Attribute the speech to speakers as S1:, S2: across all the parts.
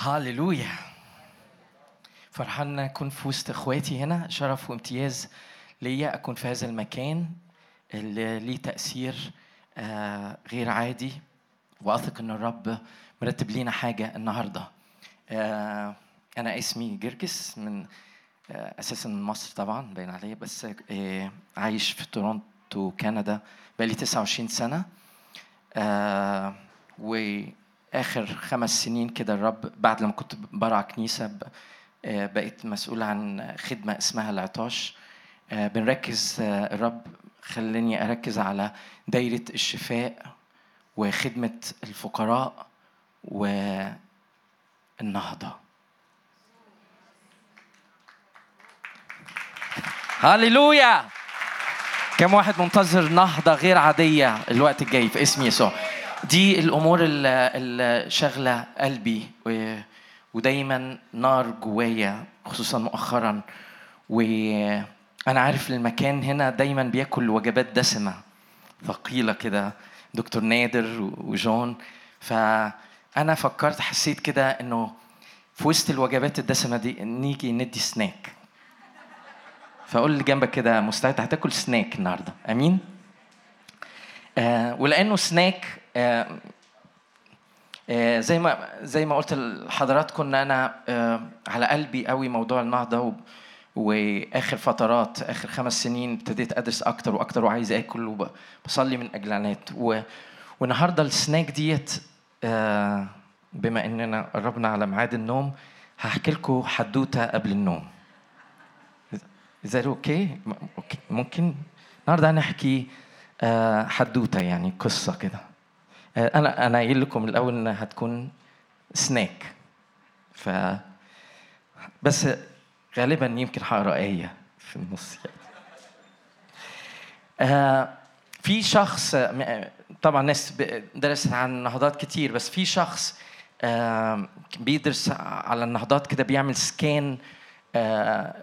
S1: هاليلويا فرحان ان أكون في وسط إخواتي هنا شرف وامتياز ليا أكون في هذا المكان اللي ليه تأثير آه، غير عادي. واثق إن الرب مرتب لينا حاجة النهارده. آه، أنا اسمي جرجس من آه، أساسا من مصر طبعا باين عليا بس عايش في تورونتو كندا بقالي 29 سنة. آه، واخر خمس سنين كده الرب بعد لما كنت برع كنيسة آه، بقيت مسؤول عن خدمة اسمها العطاش. آه، بنركز آه، الرب خلاني أركز على دايرة الشفاء وخدمة الفقراء والنهضة. هللويا! كم واحد منتظر نهضة غير عادية الوقت الجاي في اسم يسوع. دي الأمور اللي شاغلة قلبي و- ودايما نار جوايا خصوصا مؤخرا. وأنا عارف المكان هنا دايما بياكل وجبات دسمة ثقيلة كده دكتور نادر وجون. فأنا فكرت حسيت كده إنه في وسط الوجبات الدسمة دي نيجي ندي سناك. فقول اللي جنبك كده مستعد؟ هتاكل سناك النهارده. أمين؟ آه ولأنه سناك زي ما زي ما قلت لحضراتكم إن أنا آه على قلبي قوي موضوع النهضة وآخر فترات آخر خمس سنين ابتديت أدرس أكتر وأكتر وعايز آكل وبصلي من اجلانات و والنهاردة السناك ديت آه بما إننا قربنا على ميعاد النوم هحكي لكم حدوتة قبل النوم. Is that okay? ممكن النهارده هنحكي آه، حدوتة يعني قصة كده. آه، أنا أنا قايل لكم الأول انها هتكون سناك. ف بس غالبا يمكن هقرأ آية في النص يعني. آه، في شخص آه، آه، طبعا ناس درست عن النهضات كتير بس في شخص آه، بيدرس على النهضات كده بيعمل سكان آه،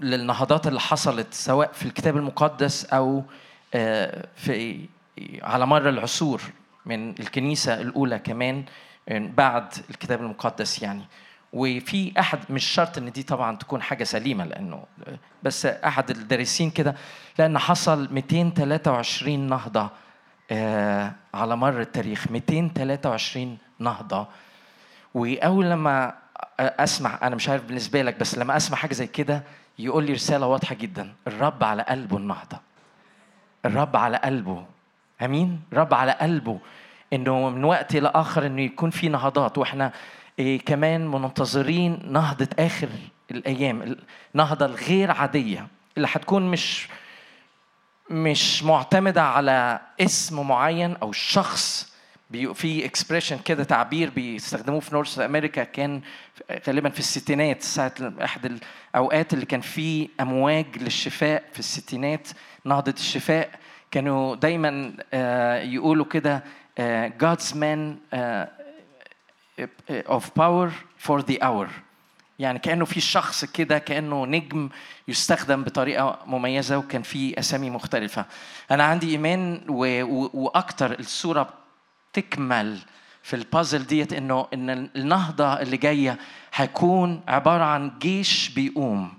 S1: للنهضات اللي حصلت سواء في الكتاب المقدس أو آه، في على مر العصور. من الكنيسة الأولى كمان بعد الكتاب المقدس يعني. وفي أحد مش شرط إن دي طبعا تكون حاجة سليمة لأنه بس أحد الدارسين كده لأن حصل 223 نهضة آه، على مر التاريخ 223 نهضة. وأول لما أسمع أنا مش عارف بالنسبة لك بس لما أسمع حاجة زي كده يقول لي رسالة واضحة جدا الرب على قلبه النهضة. الرب على قلبه. آمين. الرب على قلبه إنه من وقت إلى آخر إنه يكون في نهضات وإحنا إيه كمان منتظرين نهضة آخر الأيام النهضه الغير عادية اللي هتكون مش مش معتمدة على اسم معين أو شخص. في اكسبريشن كده تعبير بيستخدموه في نورث أمريكا كان غالبا في الستينات ساعة أحد الأوقات اللي كان فيه أمواج للشفاء في الستينات نهضة الشفاء. كانوا دايما آه، يقولوا كده آه، God's man آه، of power for the hour. يعني كأنه في شخص كده كأنه نجم يستخدم بطريقة مميزة وكان في أسامي مختلفة. أنا عندي إيمان و... و... وأكتر الصورة تكمل في البازل ديت إنه إن النهضة اللي جاية هيكون عبارة عن جيش بيقوم.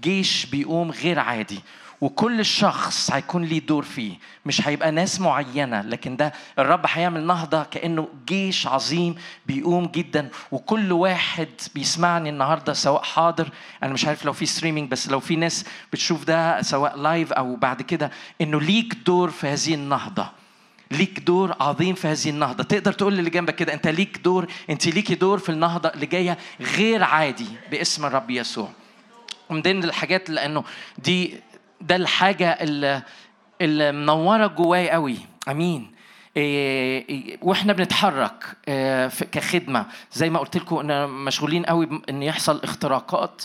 S1: جيش بيقوم غير عادي. وكل شخص هيكون ليه دور فيه. مش هيبقى ناس معينة لكن ده الرب هيعمل نهضة كأنه جيش عظيم بيقوم جدا. وكل واحد بيسمعني النهاردة سواء حاضر أنا مش عارف لو في streaming بس لو في ناس بتشوف ده سواء live أو بعد كده إنه ليك دور في هذه النهضة. ليك دور عظيم في هذه النهضة. تقدر تقول للي جنبك كده أنت ليك دور أنت ليكي دور في النهضة اللي جاية غير عادي باسم الرب يسوع. ومن ضمن الحاجات لأنه دي ده الحاجة اللي اللي منورة جواي قوي. أمين. إيه إيه، وإحنا بنتحرك إيه، كخدمة. زي ما قلت لكم إن مشغولين قوي إن يحصل اختراقات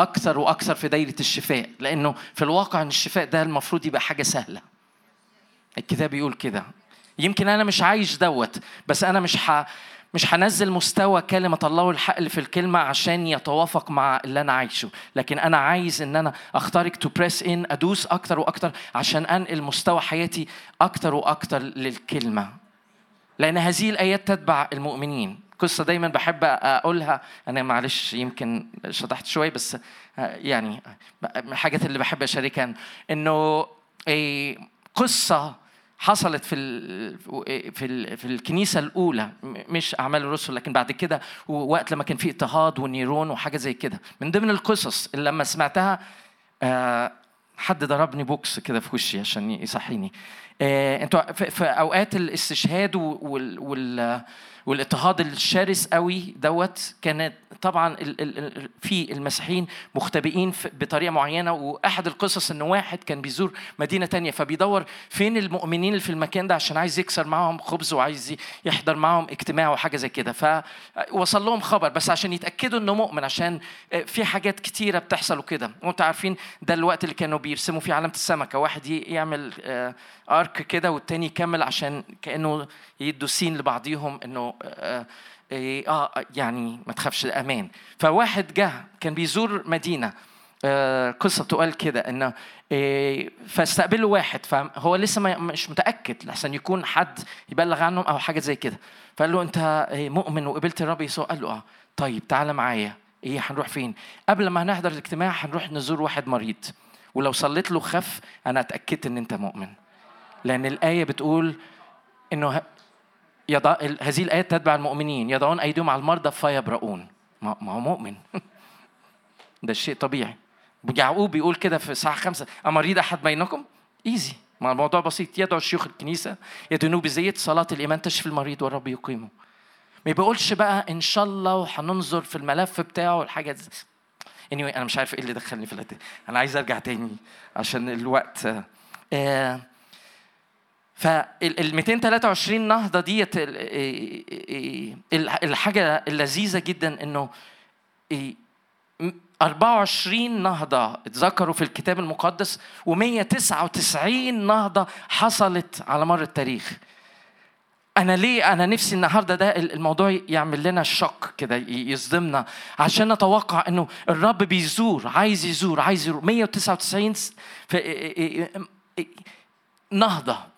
S1: أكثر وأكثر في دايرة الشفاء. لأنه في الواقع إن الشفاء ده المفروض يبقى حاجة سهلة. الكتاب بيقول كده. يمكن أنا مش عايش دوت بس أنا مش. مش هنزل مستوى كلمة الله والحق اللي في الكلمة عشان يتوافق مع اللي أنا عايشه، لكن أنا عايز إن أنا أخترق تو بريس إن أدوس أكتر وأكتر عشان أنقل مستوى حياتي أكتر وأكتر للكلمة. لأن هذه الآيات تتبع المؤمنين، قصة دايما بحب أقولها. أنا معلش يمكن شطحت شوية بس يعني من الحاجات اللي بحب أشاركها إنه قصة حصلت في في في الكنيسة الأولى مش أعمال الرسل لكن بعد كده وقت لما كان في اضطهاد ونيرون وحاجة زي كده. من ضمن القصص اللي لما سمعتها آه، حد ضربني بوكس كده في وشي عشان يصحيني. آه، أنتوا في أوقات الاستشهاد وال والاضطهاد الشرس قوي دوت كانت طبعا في المسيحيين مختبئين بطريقة معينة وأحد القصص إن واحد كان بيزور مدينة تانية فبيدور فين المؤمنين اللي في المكان ده عشان عايز يكسر معاهم خبز وعايز يحضر معاهم اجتماع وحاجة زي كده. فوصل لهم خبر بس عشان يتأكدوا إنه مؤمن عشان في حاجات كتيرة بتحصل وكده. وأنتوا عارفين ده الوقت اللي كانوا بيرسموا فيه علامة السمكة واحد يعمل ارك كده والتاني يكمل عشان كأنه يدوا سين لبعضيهم إنه آه, آه, آه يعني ما تخافش أمان فواحد جه كان بيزور مدينة. آه قصة بتقال كده إنه إيه فاستقبله واحد فهو لسه مش متأكد لحسن يكون حد يبلغ عنهم أو حاجة زي كده. فقال له أنت إيه، مؤمن وقبلت الرب يسوع؟ قال له آه. طيب تعالى معايا. إيه هنروح فين؟ قبل ما هنحضر الاجتماع هنروح نزور واحد مريض. ولو صليت له خف أنا أتأكدت إن أنت مؤمن. لأن الآية بتقول إنه يضع هذه الآية تتبع المؤمنين. يضعون أيديهم على المرضى فيبرؤون. ما هو مؤمن. ده شيء طبيعي. يعقوب بيقول كده في الساعة خمسة. أمريض أحد بينكم؟ إيزي ما الموضوع بسيط. يدعو شيوخ الكنيسة يدنوا بزيت صلاة الإيمان تشفي المريض والرب يقيمه. ما بيقولش بقى إن شاء الله وهننظر في الملف بتاعه والحاجة دي. Anyway أنا مش عارف إيه اللي دخلني في الحتة أنا عايز أرجع تاني عشان الوقت. آه فال 223 نهضة ديت الحاجة اللذيذة جدا إنه 24 نهضة اتذكروا في الكتاب المقدس و199 نهضة حصلت على مر التاريخ. أنا ليه أنا نفسي النهاردة ده الموضوع يعمل لنا شك كده يصدمنا. عشان نتوقع إنه الرب بيزور عايز يزور عايز يزور 199 نهضة.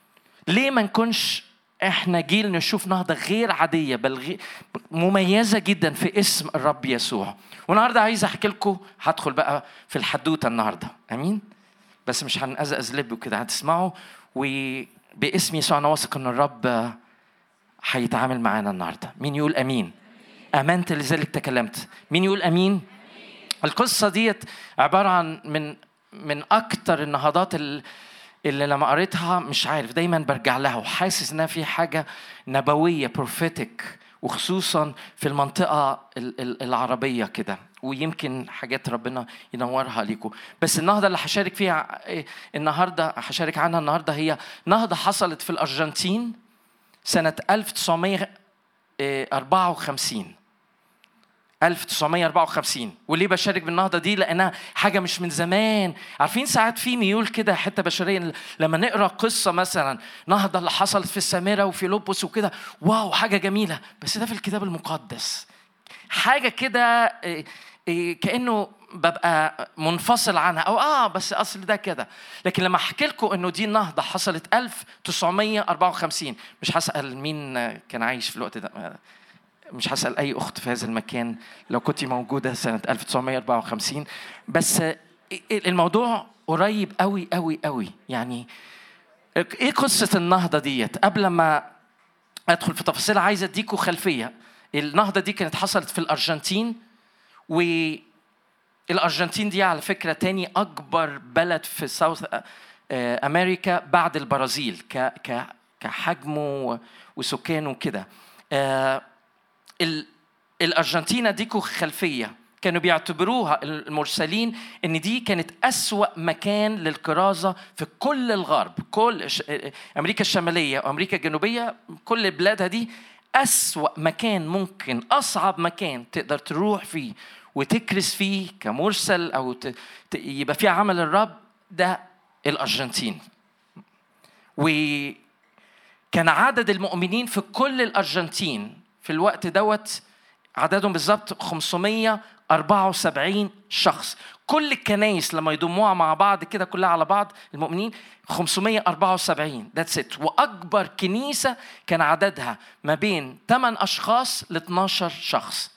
S1: ليه ما نكونش إحنا جيل نشوف نهضة غير عادية بل مميزة جدا في اسم الرب يسوع. والنهاردة عايز أحكي لكم هدخل بقى في الحدوتة النهاردة. آمين؟ بس مش هنقزقز لب وكده هتسمعوا. وباسم يسوع أنا واثق إن الرب هيتعامل معانا النهارده. مين يقول آمين؟ آمنت لذلك تكلمت. مين يقول آمين؟ القصة ديت عبارة عن من من أكتر النهضات اللي اللي لما قريتها مش عارف دايما برجع لها وحاسس إنها في حاجة نبوية بروفيتك وخصوصا في المنطقة العربية كده. ويمكن حاجات ربنا ينورها ليكم بس النهضة اللي هشارك فيها إيه، النهارده هشارك عنها النهارده هي نهضة حصلت في الأرجنتين سنة 1954 1954 وليه بشارك بالنهضة دي لأنها حاجة مش من زمان. عارفين ساعات في ميول كده حتة بشرية لما نقرأ قصة مثلا نهضة اللي حصلت في السامرة وفي لوبوس وكده واو حاجة جميلة. بس ده في الكتاب المقدس. حاجة كده إيه، إيه، كأنه ببقى منفصل عنها. أو آه بس أصل ده كده. لكن لما أحكي لكم إنه دي النهضة حصلت 1954 مش هسأل مين كان عايش في الوقت ده. مش هسأل أي أخت في هذا المكان لو كنت موجودة سنة 1954 بس الموضوع قريب قوي قوي قوي يعني إيه قصة النهضة ديت؟ قبل ما أدخل في تفاصيل عايز اديكم خلفية. النهضة دي كانت حصلت في الأرجنتين و الأرجنتين دي على فكرة تاني أكبر بلد في ساوث أمريكا بعد البرازيل كحجمه وسكانه وكده. الأرجنتين ديكو خلفية. كانوا بيعتبروها المرسلين إن دي كانت أسوأ مكان للكرازة في كل الغرب. كل أمريكا الشمالية وأمريكا الجنوبية كل بلادها دي أسوأ مكان ممكن أصعب مكان تقدر تروح فيه وتكرس فيه كمرسل ت... يبقى فيه عمل الرب ده الأرجنتين. وكان عدد المؤمنين في كل الأرجنتين في الوقت دوت عددهم بالظبط 574 شخص. كل الكنايس لما يضموها مع بعض كده كلها على بعض المؤمنين 574 ذاتس ات وأكبر كنيسة كان عددها ما بين 8 أشخاص ل 12 شخص.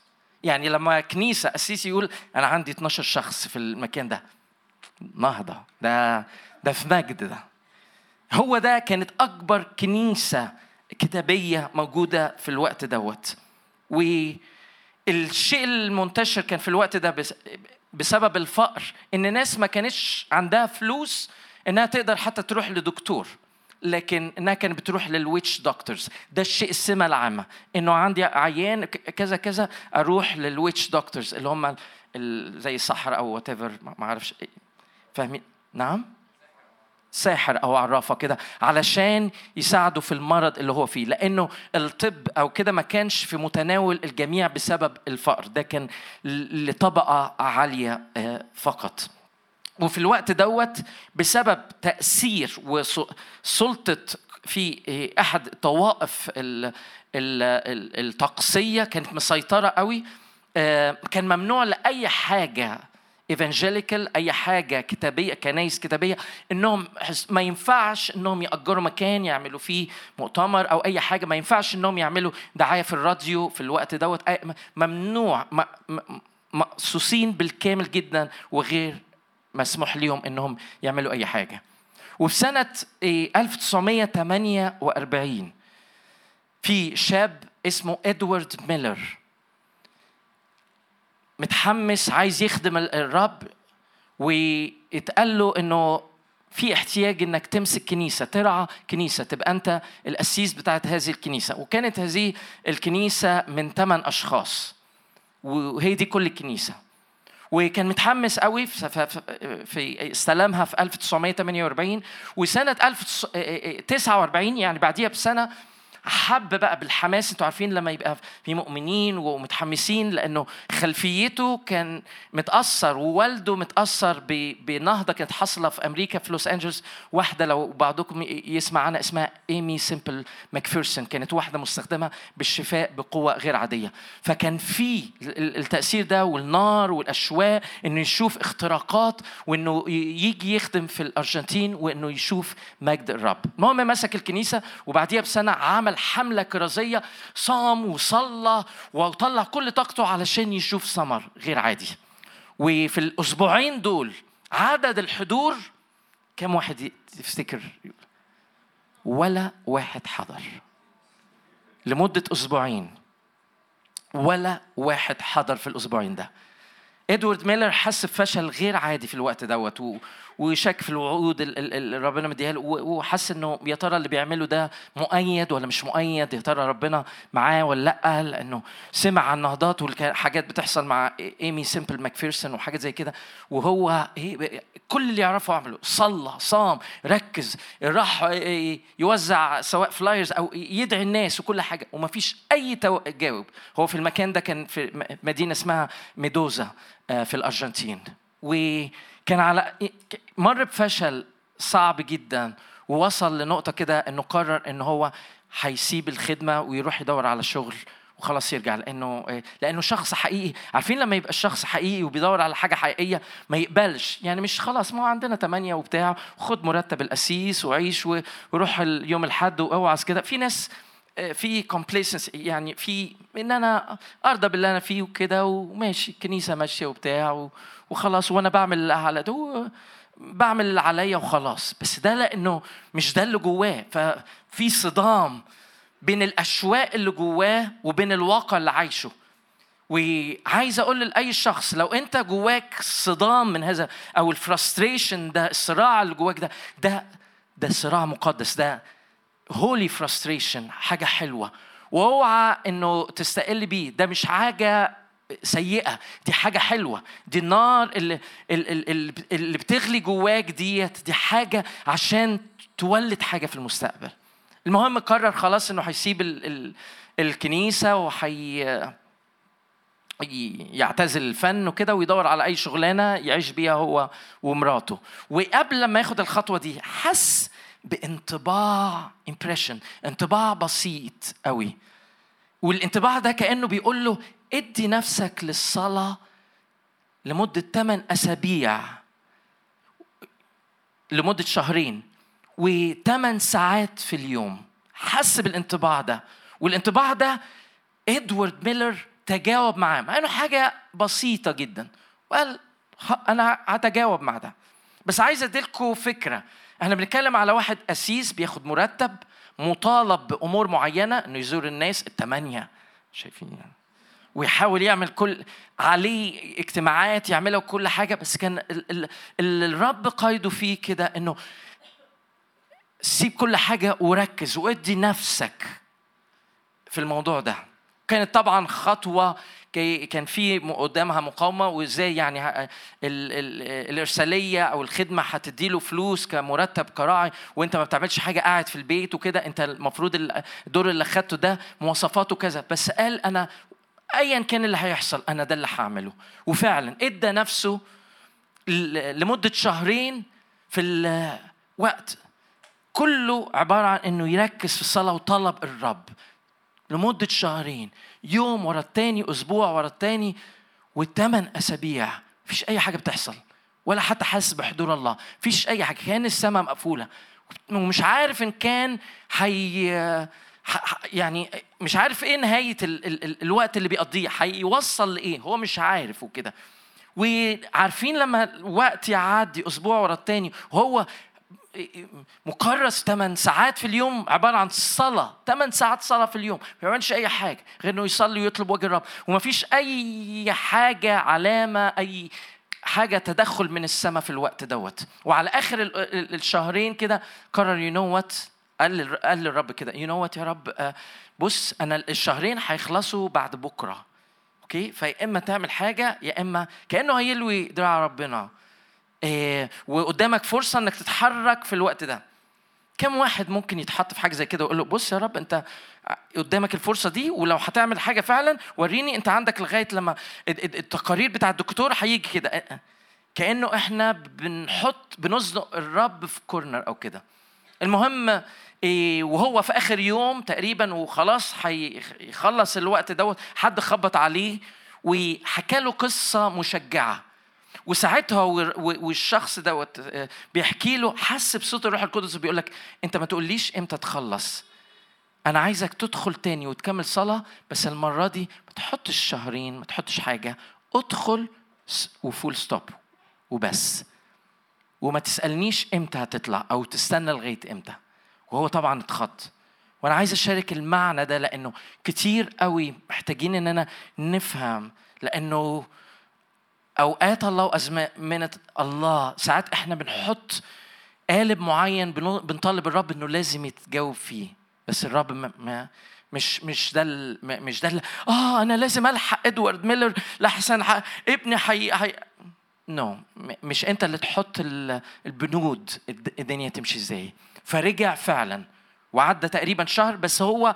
S1: يعني لما كنيسة قسيس يقول أنا عندي 12 شخص في المكان ده. نهضة. ده ده في مجد ده. هو ده كانت أكبر كنيسة كتابية موجودة في الوقت دوت. والشيء المنتشر كان في الوقت ده بسبب الفقر إن ناس ما كانتش عندها فلوس إنها تقدر حتى تروح لدكتور لكن إنها كانت بتروح لل witch doctors ده الشيء السمة العامة. إنه عندي عيان كذا كذا أروح لل witch doctors اللي هم زي السحرة أو whatever ما أعرفش فاهمين؟ نعم؟ ساحر أو عرافة كده علشان يساعده في المرض اللي هو فيه لأنه الطب أو كده ما كانش في متناول الجميع بسبب الفقر ده كان لطبقة عالية آه، فقط. وفي الوقت دوت بسبب تأثير وسلطه في آه، أحد طوائف الطقسية كانت مسيطرة قوي آه، كان ممنوع لأي حاجة evangelical أي حاجة كتابية كنايس كتابية إنهم ما ينفعش إنهم يأجروا مكان يعملوا فيه مؤتمر أو أي حاجة. ما ينفعش إنهم يعملوا دعاية في الراديو في الوقت دوت. ممنوع مقصوصين بالكامل جدا وغير مسموح لهم إنهم يعملوا أي حاجة. وفي سنة 1948 إيه، في شاب اسمه إدوارد ميلر. متحمس عايز يخدم الرب ويتقال له إنه في احتياج إنك تمسك كنيسة ترعى كنيسة تبقى أنت القسيس بتاعت هذه الكنيسة. وكانت هذه الكنيسة من ثمان أشخاص وهي دي كل الكنيسة. وكان متحمس قوي في استلمها في 1948 وسنة 1949 يعني بعديها بسنة حب بقى بالحماس. أنتوا عارفين لما يبقى في مؤمنين ومتحمسين لأنه خلفيته كان متأثر ووالده متأثر بنهضة كانت حاصلة في أمريكا في لوس أنجلوس. واحدة لو بعضكم يسمع عنها اسمها إيمي سيمبل ماكفيرسون. كانت واحدة مستخدمة بالشفاء بقوة غير عادية. فكان في التأثير ده والنار والأشواق إنه يشوف اختراقات وإنه يجي يخدم في الأرجنتين وإنه يشوف مجد الرب. المهم مسك الكنيسة وبعديها بسنة عمل عمل حملة كرازية صام وصلى وطلع كل طاقته علشان يشوف ثمر غير عادي. وفي الأسبوعين دول عدد الحضور كم واحد تفتكر؟ ولا واحد حضر. لمدة أسبوعين. ولا واحد حضر في الأسبوعين ده. إدوارد ميلر حس بفشل غير عادي في الوقت دوت وشك في الوعود اللي ربنا مديها له وحس إنه يا ترى اللي بيعمله ده مؤيد ولا مش مؤيد؟ يا ترى ربنا معاه ولا لأ؟ لأنه سمع عن نهضات والحاجات بتحصل مع إيمي سيمبل ماكفيرسون وحاجات زي كده. وهو كل اللي يعرفه عمله صلى صام ركز راح يوزع سواء flyers أو يدعي الناس وكل حاجة. وما فيش أي تجاوب هو في المكان ده كان في مدينة اسمها ميندوزا آه، في الأرجنتين. وكان على مر بفشل صعب جدا ووصل لنقطة كده إنه قرر إن هو هيسيب الخدمة ويروح يدور على شغل وخلاص يرجع لأنه لأنه شخص حقيقي. عارفين لما يبقى الشخص حقيقي وبيدور على حاجة حقيقية ما يقبلش؟ يعني مش خلاص ما هو عندنا ثمانية وبتاع خد مرتب القسيس وعيش وروح يوم الحد وأوعظ كده. في ناس آه، في كومبليسنس يعني في إن أنا أرضى باللي أنا فيه وكده وماشي الكنيسة ماشية وبتاع وخلاص وأنا بعمل اللي على ده بعمل اللي عليا وخلاص. بس ده لأنه مش ده اللي جواه. ففي صدام بين الأشواق اللي جواه وبين الواقع اللي عايشه. وعايز أقول لأي شخص لو أنت جواك صدام من هذا أو ال frustration ده الصراع اللي جواك ده ده ده صراع مقدس ده holy frustration حاجة حلوة. وأوعى إنه تستقل بيه. ده مش حاجة سيئة دي حاجة حلوة. دي النار اللي اللي, اللي بتغلي جواك ديت دي حاجة عشان تولد حاجة في المستقبل. المهم قرر خلاص إنه هيسيب ال ال الكنيسة وهيعتزل الفن وكده ويدور على أي شغلانة يعيش بيها هو ومراته. وقبل ما ياخد الخطوة دي حس بانطباع impression انطباع بسيط قوي. والانطباع ده كأنه بيقول له ادي نفسك للصلاة لمدة 8 أسابيع لمدة شهرين وثمان ساعات في اليوم. حس بالانطباع ده. والانطباع ده إدوارد ميلر تجاوب معاه مع إنه حاجة بسيطة جدا. وقال أنا هتجاوب مع ده. بس عايز اديلكم فكرة. إحنا بنتكلم على واحد أسيس بياخد مرتب مطالب بأمور معينة إنه يزور الناس الثمانيه شايفين يعني؟ ويحاول يعمل كل عليه اجتماعات يعملها كل حاجة بس كان اللي الرب قايده فيه كده إنه سيب كل حاجة وركز وادي نفسك في الموضوع ده. كانت طبعا خطوة كان في قدامها مقاومة وإزاي يعني ال ال الإرسالية أو الخدمة هتدي له فلوس كمرتب كراعي وأنت ما بتعملش حاجة قاعد في البيت وكده أنت المفروض الدور اللي خدته ده مواصفاته كذا. بس قال أنا ايا كان اللي هيحصل أنا ده اللي هعمله. وفعلا إدى نفسه لمدة شهرين في الوقت. كله عبارة عن إنه يركز في الصلاة وطلب الرب لمدة شهرين يوم ورا التاني أسبوع ورا التاني والثمان أسابيع. مفيش أي حاجة بتحصل ولا حتى حاسس بحضور الله. مفيش أي حاجة كأن السماء مقفولة. ومش عارف إن كان حي يعني مش عارف إيه نهاية ال... ال... ال... الوقت اللي بيقضيه. هيوصل لإيه؟ هو مش عارف وكده. وعارفين لما وقت يعدي أسبوع ورا التاني وهو مكرس 8 ساعات في اليوم عبارة عن صلاة 8 ساعات صلاة في اليوم. ما بيعملش أي حاجة غير إنه يصلي ويطلب وجه الرب. وما فيش أي حاجة علامة أي حاجة تدخل من السماء في الوقت دوت. وعلى آخر الشهرين كده قرر you know what قال قال للرب كده you know what يا رب؟ آه، بص أنا الشهرين هيخلصوا بعد بكرة. okay؟ فيا إما تعمل حاجة يا إما كأنه هيلوي دراع ربنا. إيه وقدامك فرصة إنك تتحرك في الوقت ده. كم واحد ممكن يتحط في حاجة زي كده ويقول له بص يا رب أنت قدامك الفرصة دي ولو هتعمل حاجة فعلا وريني أنت عندك لغاية لما التقارير بتاع الدكتور هيجي كده. إيه. كأنه إحنا بنحط بنزنق الرب في كورنر أو كده. المهم وهو في آخر يوم تقريبا وخلاص هيخلص الوقت دوت حد خبط عليه وحكى له قصة مشجعة. وساعتها والشخص دوت آه، بيحكي له حس بصوت الروح القدس بيقول لك أنت ما تقوليش إمتى تخلص. أنا عايزك تدخل تاني وتكمل صلاة بس المرة دي ما تحطش شهرين ما تحطش حاجة. ادخل وفول ستوب وبس. وما تسألنيش إمتى هتطلع أو تستنى لغاية إمتى. وهو طبعا اتخض وأنا عايز أشارك المعنى ده لأنه كتير قوي محتاجين اننا نفهم لأنه أوقات الله وازمنه الله ساعات إحنا بنحط قالب معين بنطالب الرب إنه لازم يتجاوب فيه بس الرب ما, ما مش مش ده مش ده آه أنا لازم ألحق إدوارد ميلر لحسن ابني حي حي no no. مش أنت اللي تحط البنود الدنيا تمشي إزاي فرجع فعلا. وعدى تقريبا شهر بس هو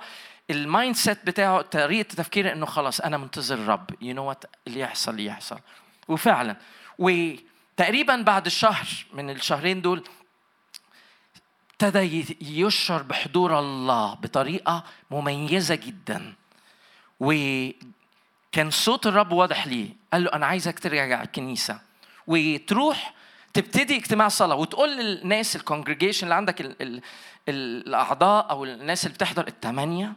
S1: ال mindset بتاعه طريقة تفكيره إنه خلاص أنا منتظر الرب you know what اللي يحصل يحصل. وفعلا. وتقريبا بعد الشهر من الشهرين دول ابتدى يشعر بحضور الله بطريقة مميزة جدا. وكان صوت الرب واضح ليه. قال له أنا عايزك ترجع الكنيسة. وتروح تبتدي اجتماع صلاة وتقول للناس الكونجريجيشن اللي عندك ال ال الأعضاء أو الناس اللي بتحضر الثمانية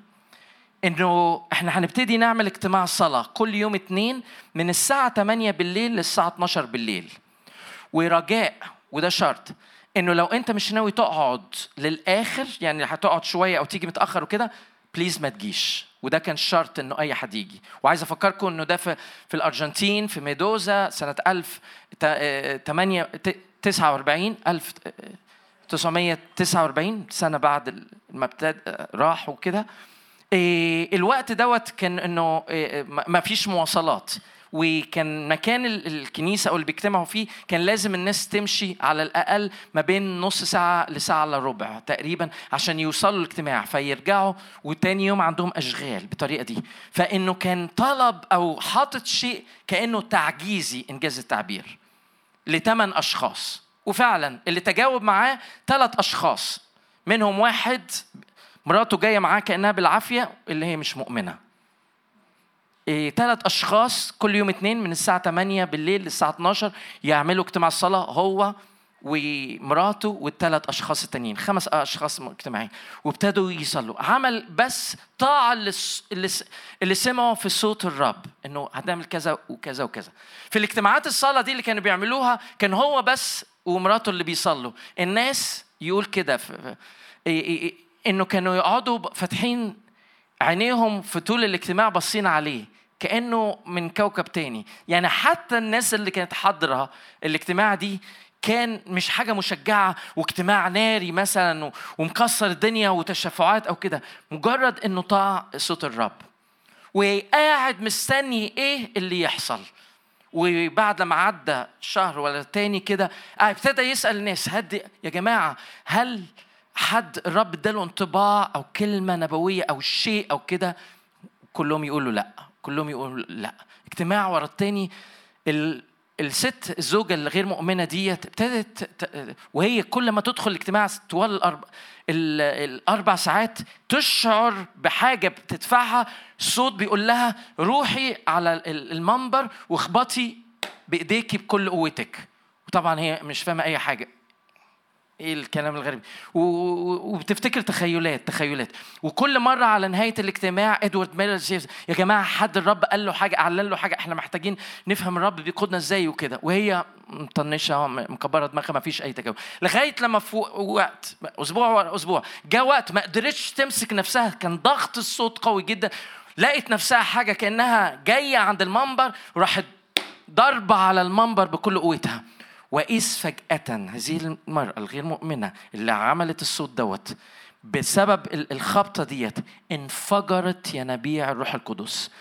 S1: إنه إحنا هنبتدي نعمل اجتماع صلاه كل يوم اثنين من الساعة 8 بالليل للساعة 12 بالليل. ورجاء وده شرط إنه لو أنت مش ناوي تقعد للآخر يعني هتقعد شوية أو تيجي متأخر وكده please ما تجيش. وده كان شرط إنه أي حد يجي. وعايز أفكركم إنه ده في الأرجنتين في ميندوزا سنة 1949 1949 سنة بعد ما ابتدى راح وكده. إيه، الوقت دوت كان إنه إيه، ما فيش مواصلات. وكان مكان الكنيسة أو اللي بيجتمعوا فيه كان لازم الناس تمشي على الأقل ما بين نص ساعة لساعة إلا ربع تقريبا عشان يوصلوا الاجتماع فيرجعوا وتاني يوم عندهم أشغال بالطريقة دي. فإنه كان طلب أو حاطط شيء كأنه تعجيزي إنجاز التعبير لثمان أشخاص. وفعلا اللي تجاوب معاه ثلاث أشخاص منهم واحد مراته جاية معاه كأنها بالعافية اللي هي مش مؤمنة. ثلاث إيه أشخاص كل يوم اثنين من الساعة 8 بالليل للساعة 12 يعملوا اجتماع صلاه هو ومراته والثلاث أشخاص التانيين خمس أشخاص اجتماعيين وابتدوا يصلوا. عمل بس طاعة اللي اللي سمعوا في صوت الرب إنه هتعمل كذا وكذا وكذا. في الاجتماعات الصلاة دي اللي كانوا بيعملوها كان هو بس ومراته اللي بيصلوا. الناس يقول كده إنه كانوا يقعدوا فاتحين عينيهم في طول الاجتماع باصين عليه. كأنه من كوكب تاني. يعني حتى الناس اللي كانت حاضرة الاجتماع دي كان مش حاجة مشجعة واجتماع ناري مثلا ومكسر الدنيا وتشفعات أو كده. مجرد إنه طاع صوت الرب. وقاعد مستني إيه اللي يحصل. وبعد لما عدى شهر ولا تاني كده ابتدى يسأل الناس هد يا جماعة هل حد الرب اداله انطباع أو كلمة نبوية أو شيء أو كده؟ كلهم يقولوا لأ. كلهم يقولوا لا. اجتماع ورا التاني الست الزوجة الغير مؤمنة ديت ابتدت وهي كل ما تدخل الاجتماع طوال الأربع, الأربع ساعات تشعر بحاجة بتدفعها. صوت بيقول لها روحي على المنبر واخبطي بإيديكي بكل قوتك. وطبعا هي مش فاهمة أي حاجة. إيه الكلام الغريب؟ وبتفتكر تخيلات تخيلات. وكل مرة على نهاية الاجتماع إدوارد ميلر يا جماعة حد الرب قال له حاجة أعلن له حاجة إحنا محتاجين نفهم الرب بيقودنا إزاي وكده. وهي مطنشة مكبرة دماغها ما فيش أي تجاوب لغاية لما في وقت أسبوع ورا أسبوع جاء وقت ما قدرتش تمسك نفسها كان ضغط الصوت قوي جدا. لقيت نفسها حاجة كأنها جاية عند المنبر وراحت ضربه على المنبر بكل قوتها. وإذ فجأة هذه المرأة الغير مؤمنة اللي عملت الصوت دوت بسبب الخبطة ديت انفجرت ينابيع الروح القدس.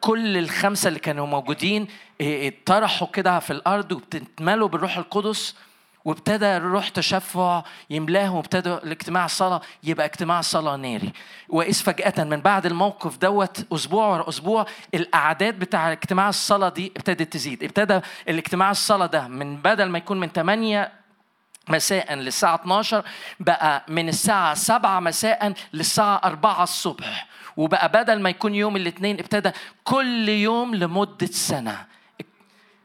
S1: كل الخمسة اللي كانوا موجودين اتطرحوا كده في الأرض وبتتملوا بالروح القدس. وابتدى الروح تشفع يملاهم وابتدى الاجتماع الصلاة يبقى اجتماع صلاة ناري. وإذ فجأة من بعد الموقف دوت أسبوع ورا أسبوع الأعداد بتاع اجتماع الصلاة دي ابتدت تزيد. ابتدى الاجتماع الصلاة ده من بدل ما يكون من 8 مساء للساعة 12 بقى من الساعة 7 مساء للساعة 4 الصبح. وبقى بدل ما يكون يوم الاثنين ابتدى كل يوم لمدة سنة.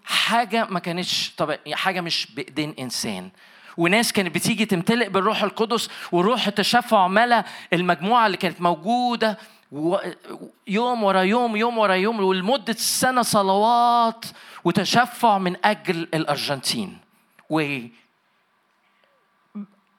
S1: حاجة ما كانتش طب حاجة مش بإيدين إنسان. وناس كانت بتيجي تمتلئ بالروح القدس وروح التشفع ملا المجموعة اللي كانت موجودة يوم ورا يوم يوم ورا يوم ولمدة سنة صلوات وتشفع من أجل الأرجنتين.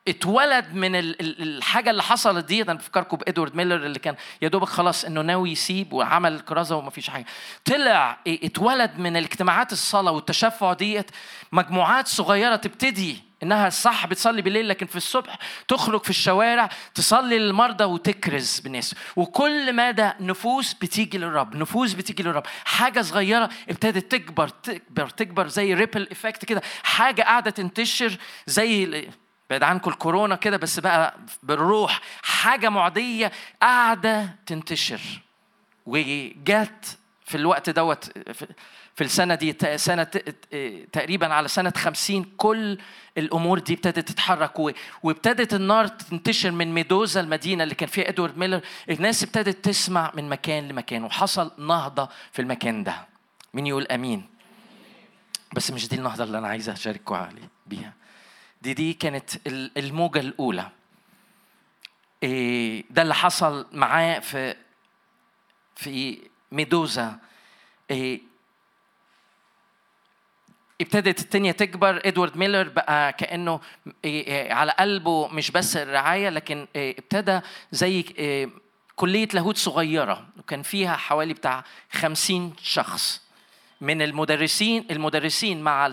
S1: اتولد من الحاجة اللي حصلت دي. أنا بفكركم بإدوارد ميلر اللي كان يا دوبك خلاص إنه ناوي يسيب وعمل الكرازه وما فيش حاجة. طلع اتولد من الاجتماعات الصلاة والتشفع ديت. مجموعات صغيرة تبتدي إنها صح بتصلي بالليل لكن في الصبح تخرج في الشوارع تصلي للمرضى وتكرز بالناس. وكل مدى نفوس بتيجي للرب نفوس بتيجي للرب. حاجة صغيرة ابتدت تكبر تكبر تكبر زي ripple effect كده. حاجة قاعدة تنتشر زي بعيد عنكم الكورونا كده بس بقى بالروح حاجة معدية قاعدة تنتشر. وجات في الوقت دوت في السنة دي سنة تقريبا على سنة خمسين كل الأمور دي ابتدت تتحرك وابتدت النار تنتشر من ميدوزا المدينة اللي كان فيها إدوارد ميلر. الناس ابتدت تسمع من مكان لمكان وحصل نهضة في المكان ده. مين يقول أمين. بس مش دي النهضة اللي أنا عايز أشارككم بيها. دي دي كانت الموجة الأولى. إيه، ده اللي حصل معاه في في ميدوزا. إيه، ابتدت الدنيا تكبر. إدوارد ميلر بقى كأنه إيه، على قلبه مش بس الرعاية لكن ابتدى زي كلية لاهوت صغيرة. وكان فيها حوالي بتاع خمسين شخص. من المدرسين المدرسين مع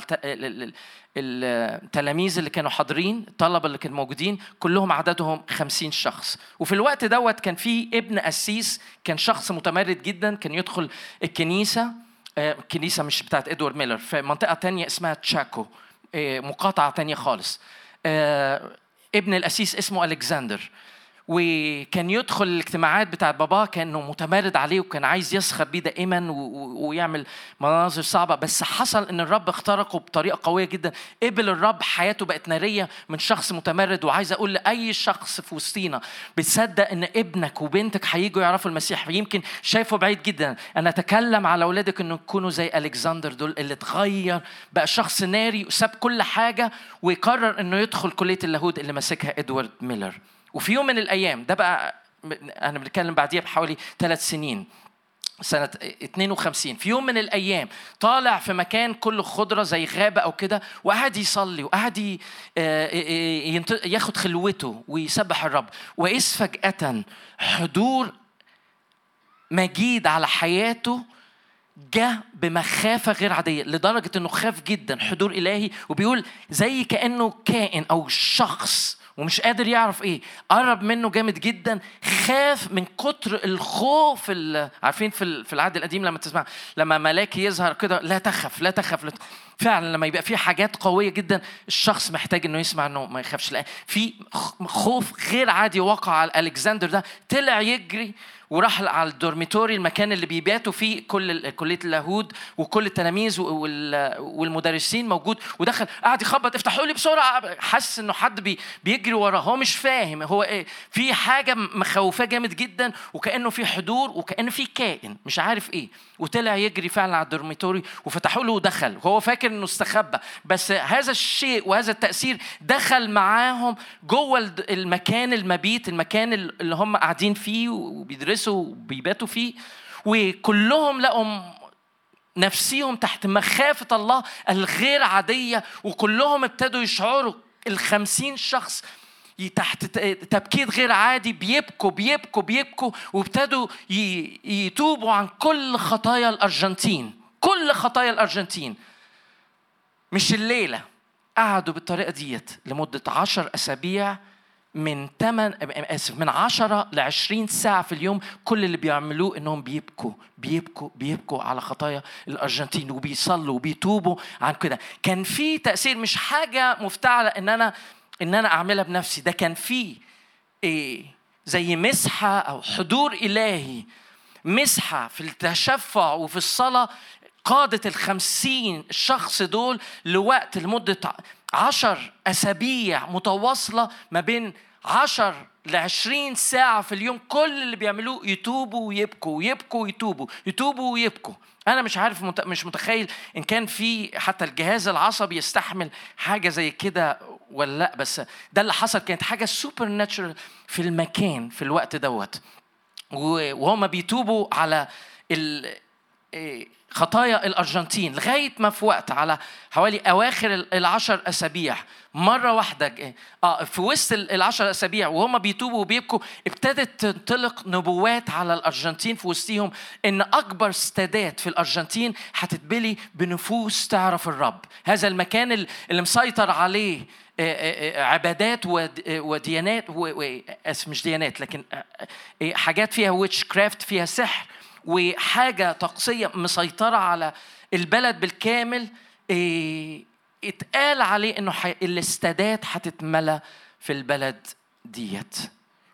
S1: التلاميذ اللي كانوا حاضرين الطلبة اللي كانوا موجودين كلهم عددهم خمسين شخص. وفي الوقت دوت كان في ابن قسيس كان شخص متمرد جدا كان يدخل الكنيسة. آه، الكنيسة مش بتاعت إدوارد ميلر في منطقة تانية اسمها تشاكو آه، مقاطعة تانية خالص. آه، ابن القسيس اسمه ألكسندر. وكان يدخل الاجتماعات بتاعت باباه كأنه متمرد عليه وكان عايز يسخر بيه دائما ويعمل مناظر صعبة. بس حصل إن الرب اخترقه بطريقة قوية جدا. قبل الرب حياته بقت نارية من شخص متمرد. وعايز أقول لأي شخص في وسطينا بتصدق إن ابنك وبنتك هيجوا يعرفوا المسيح. يمكن شايفه بعيد جدا. أنا أتكلم على أولادك إنه يكونوا زي ألكسندر دول اللي اتغير بقى شخص ناري وساب كل حاجة ويقرر إنه يدخل كلية اللاهوت اللي ماسكها إدوارد ميلر. وفي يوم من الأيام ده بقى أنا بنتكلم بعديها بحوالي ثلاث سنين سنة 52 في يوم من الأيام طالع في مكان كله خضرة زي غابة أو كده وقعد يصلي وقعد آه، ياخد خلوته ويسبح الرب. وإذ فجأة حضور مجيد على حياته جه بمخافة غير عادية لدرجة إنه خاف جدا حضور إلهي وبيقول زي كأنه كائن أو شخص ومش قادر يعرف إيه قرب منه جامد جدا خاف من كتر الخوف اللي عارفين في في العهد القديم لما تسمع لما ملاك يظهر كده لا تخف لا تخف لا تخف. فعلا لما يبقى في حاجات قوية جدا الشخص محتاج إنه يسمع إنه ما يخافش لأ في خوف غير عادي وقع على الكسندر ده طلع يجري وراح على ال dormitory المكان اللي بيباتوا فيه كل كلية اللاهوت وكل التلاميذ والمدرسين موجود. ودخل قعد يخبط افتحوا لي بسرعة. حاسس إنه حد بيجري وراه. هو مش فاهم. هو إيه؟ في حاجة مخوفاه جامد جدا وكأنه في حضور وكأنه في كائن. مش عارف إيه. وطلع يجري فعلا على الدورميتوري وفتحوا له ودخل. وهو فاكر إنه استخبى. بس هذا الشيء وهذا التأثير دخل معاهم جوه المكان المبيت المكان اللي هم قاعدين فيه وبيدرسوا. وبيباتوا فيه وكلهم لقوا نفسيهم تحت مخافة الله الغير عادية وكلهم ابتدوا يشعروا الخمسين شخص تحت تبكيت غير عادي بيبكوا بيبكوا بيبكوا وابتدوا يتوبوا عن كل خطايا الأرجنتين كل خطايا الأرجنتين. مش الليلة قعدوا بالطريقة ديت لمدة عشر أسابيع من 8 آسف من 10 ل 20 ساعة في اليوم كل اللي بيعملوه إنهم بيبكوا بيبكوا بيبكوا على خطايا الأرجنتين وبيصلوا وبيتوبوا عن كده. كان في تأثير مش حاجة مفتعلة إن أنا إن أنا أعملها بنفسي. ده كان في إيه زي مسحة أو حضور إلهي. مسحة في التشفع وفي الصلاة قادت الخمسين شخص دول لوقت لمدة عشر أسابيع متواصلة ما بين عشر لعشرين ساعة في اليوم كل اللي بيعملوه يتوبوا ويبكوا ويبكوا ويتوبوا يتوبوا ويبكوا. أنا مش عارف مش متخيل إن كان في حتى الجهاز العصبي يستحمل حاجة زي كده ولا لأ بس ده اللي حصل. كانت حاجة سوبر ناتشرال في المكان في الوقت دوت. وهم بيتوبوا على ال إيه، خطايا الأرجنتين لغاية ما في وقت على حوالي أواخر العشر أسابيع. مرة واحدة آه في وسط العشر أسابيع وهم بيتوبوا وبيبكوا ابتدت تنطلق نبوات على الأرجنتين في وسطهم إن أكبر استادات في الأرجنتين هتتبلي بنفوس تعرف الرب. هذا المكان اللي مسيطر عليه عبادات وديانات مش ديانات لكن حاجات فيها ويتش كرافت فيها سحر. وحاجة طقسية مسيطرة على البلد بالكامل إيه اتقال عليه إنه الاستادات هتتملى في البلد ديت.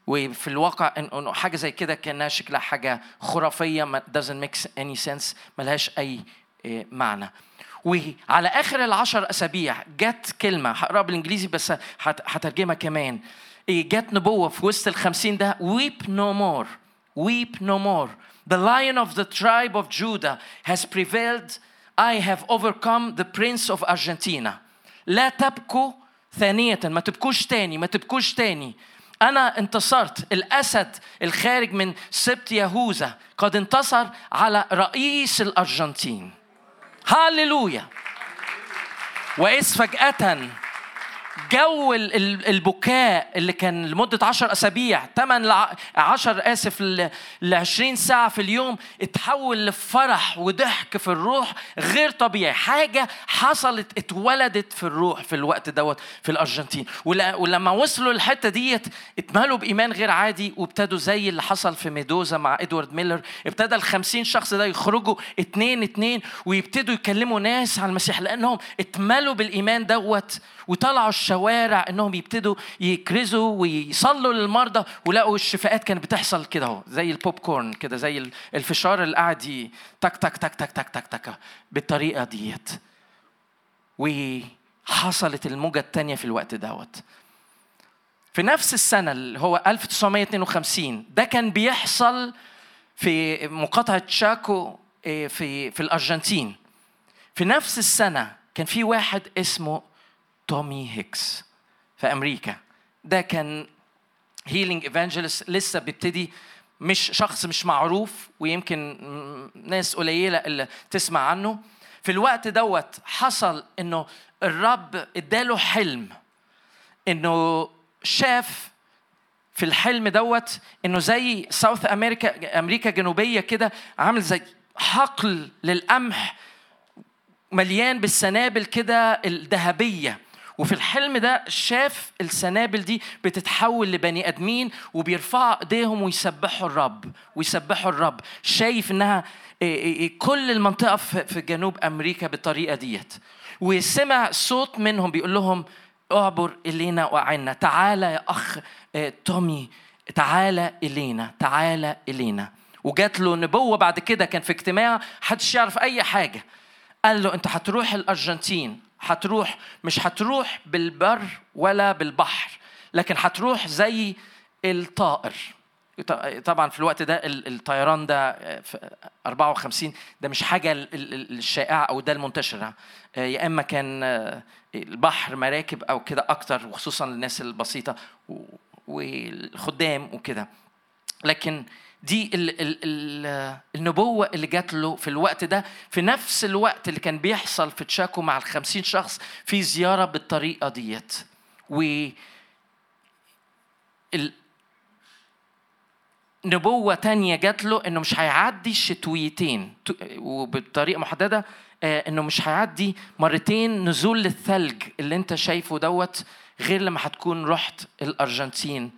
S1: وفي الواقع إنه حاجة زي كده كأنها شكلها حاجة خرافية doesn't make any sense ملهاش أي إيه، معنى. وعلى آخر العشر أسابيع جت كلمة هقراها بالإنجليزي بس هترجمها كمان. إيه، جت نبوة في وسط الخمسين ده weep no more weep no more. The lion of the tribe of Judah has prevailed. I have overcome the prince of Argentina. لا تبكوا ثانية ما تبكوش تاني ما تبكوش تاني أنا انتصرت الأسد الخارج من سبت يهوذا قد انتصر على رئيس الأرجنتين هاليلويا وإذ فجأة جو البكاء اللي كان لمدة عشر أسابيع 8 عشر آسف ل 20 ساعة في اليوم اتحول لفرح وضحك في الروح غير طبيعي. حاجة حصلت اتولدت في الروح في الوقت دوت في الأرجنتين. ولما وصلوا الحتة ديت اتملوا بإيمان غير عادي وابتدوا زي اللي حصل في ميدوزا مع إدوارد ميلر. ابتدى ال 50 شخص ده يخرجوا اتنين اتنين ويبتدوا يكلموا ناس عن المسيح لأنهم اتملوا بالإيمان دوت وطلعوا الشوارع إنهم يبتدوا يكرزوا ويصلوا للمرضى ولقوا الشفاءات كانت بتحصل كده أهو زي البوب كورن كده زي الفشار اللي قاعد تك تك تك تك تك تك تك بالطريقة ديت. وحصلت الموجة الثانية في الوقت دوت. في نفس السنة اللي هو 1952 ده كان بيحصل في مقاطعة شاكو إيه، في في الأرجنتين. في نفس السنة كان في واحد اسمه تومي هيكس في أمريكا. ده كان healing evangelist لسه بيبتدي مش شخص مش معروف ويمكن ناس قليلة اللي تسمع عنه. في الوقت دوت حصل إنه الرب إداله حلم إنه شاف في الحلم دوت إنه زي ساوث أمريكا أمريكا الجنوبية كده عامل زي حقل للقمح مليان بالسنابل كده الذهبية. وفي الحلم ده شاف السنابل دي بتتحول لبني آدمين وبيرفعوا إيديهم ويسبحوا الرب ويسبحوا الرب. شايف إنها كل المنطقة في جنوب أمريكا بالطريقة ديت. وسمع صوت منهم بيقول لهم اعبر إلينا وأعنا. تعالى يا أخ تومي. تعالى إلينا تعالى إلينا. وجات له نبوة بعد كده كان في اجتماع محدش يعرف أي حاجة. قال له انت هتروح الأرجنتين. هتروح مش هتروح بالبر ولا بالبحر لكن هتروح زي الطائر. طبعا في الوقت ده الطيران ده في 54 ده مش حاجة الشائعة أو ده المنتشرة. يا إما كان البحر مراكب أو كده أكتر وخصوصا للناس البسيطة والخدام وكده. لكن دي ال ال ال النبوة اللي جات له في الوقت ده. في نفس الوقت اللي كان بيحصل في تشاكو مع الخمسين شخص في زيارة بالطريقة ديت. و نبوة تانية جات له إنه مش هيعدي الشتويتين وبطريقة محددة آه، إنه مش هيعدي مرتين نزول الثلج اللي أنت شايفه دوت غير لما هتكون رحت الأرجنتين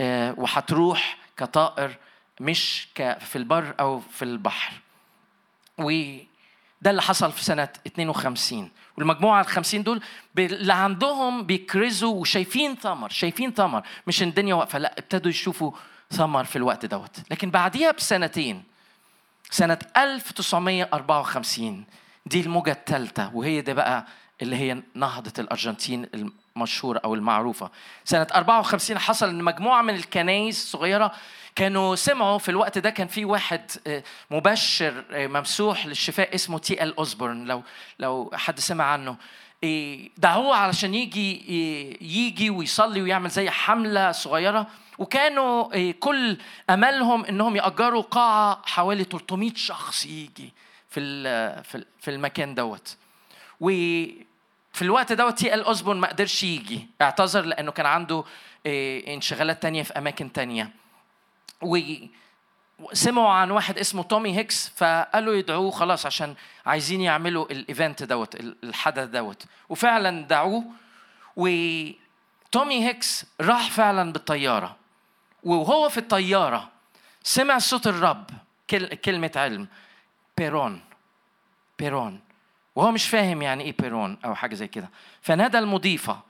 S1: آه، وهتروح كطائر مش في البر أو في البحر. وده اللي حصل في سنة 52 والمجموعة ال 50 دول اللي عندهم بيكرزوا وشايفين ثمر شايفين ثمر. مش الدنيا واقفة لا ابتدوا يشوفوا ثمر في الوقت دوت. لكن بعديها بسنتين سنة 1954 دي الموجة الثالثة. وهي ده بقى اللي هي نهضة الأرجنتين المشهورة أو المعروفة. سنة 54 حصل إن مجموعة من الكنايس صغيرة كانوا سمعوا في الوقت ده كان في واحد آه، مبشر آه، ممسوح للشفاء اسمه تي إل اوزبورن لو لو حد سمع عنه. إيه، دعوه علشان يجي يجي ويصلي ويعمل زي حملة صغيرة. وكانوا إيه، كل أملهم إنهم يأجروا قاعة حوالي 300 شخص يجي في في المكان دوت. وفي الوقت دوت تي ال أوزبورن ما قدرش يجي. اعتذر لأنه كان عنده إيه، انشغالات تانية في أماكن تانية. وسمعوا عن واحد اسمه تومي هيكس فقالوا يدعوه خلاص عشان عايزين يعملوا ال event دوت الحدث دوت. وفعلا دعوه وتومي هيكس راح فعلا بالطيارة. وهو في الطيارة سمع صوت الرب كلمة علم. بيرون. بيرون. وهو مش فاهم يعني إيه بيرون أو حاجة زي كده. فنادى المضيفة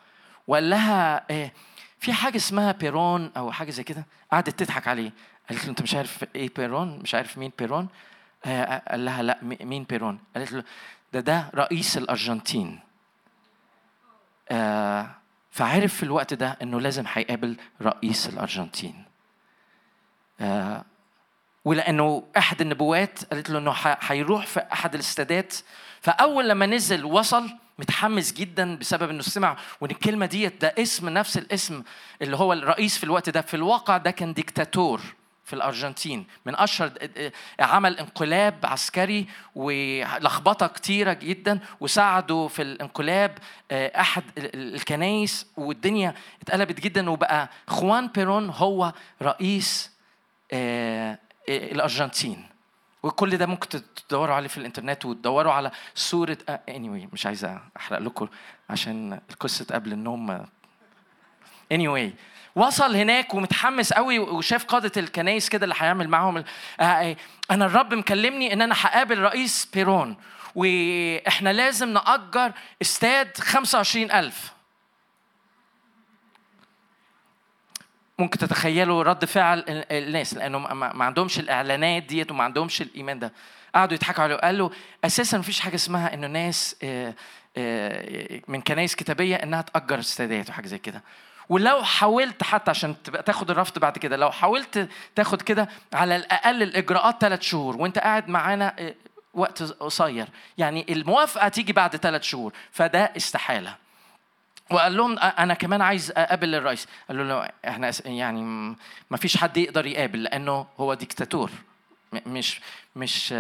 S1: وقال لها إيه في حاجة اسمها بيرون أو حاجة زي كده. قعدت تضحك عليه. قالت له أنت مش عارف إيه بيرون؟ مش عارف مين بيرون؟ آه، قال لها لا مين بيرون؟ قالت له ده ده رئيس الأرجنتين. آه، فعرف في الوقت ده إنه لازم هيقابل رئيس الأرجنتين. آه، ولأنه أحد النبوات قالت له إنه هيروح في أحد الاستادات فأول لما نزل وصل متحمس جدا بسبب إنه سمع وإن الكلمة ديت ده اسم نفس الاسم اللي هو الرئيس في الوقت ده في الواقع ده كان ديكتاتور في الأرجنتين من أشهر عمل انقلاب عسكري ولخبطة كتيرة جدا وساعدوا في الانقلاب آه، أحد الكنايس والدنيا اتقلبت جدا وبقى خوان بيرون هو رئيس آه، الأرجنتين. وكل ده ممكن تدوروا عليه في الإنترنت وتدوروا على صورة anyway مش عايز أحرق لكم عشان القصة قبل النوم anyway وصل هناك ومتحمس قوي وشاف قادة الكنايس كده اللي هيعمل معاهم آه، أنا الرب مكلمني إن أنا هقابل رئيس بيرون وإحنا لازم نأجر استاد 25000 ممكن تتخيلوا رد فعل الناس لأنه ما عندهمش الإعلانات ديت وما عندهمش الإيمان ده. قعدوا يضحكوا عليه قال له أساسا مفيش حاجة اسمها إنه ناس آه، آه، من كنايس كتابية إنها تأجر استادات وحاجة زي كده. ولو حاولت حتى عشان تبقى تاخد الرفض بعد كده لو حاولت تاخد كده على الأقل الإجراءات ثلاث شهور وأنت قاعد معانا آه، وقت قصير يعني الموافقة تيجي بعد ثلاث شهور فده استحالة. وقال لهم أنا كمان عايز أقابل الرئيس. قالوا له إحنا يعني ما فيش حد يقدر يقابل لأنه هو ديكتاتور مش مش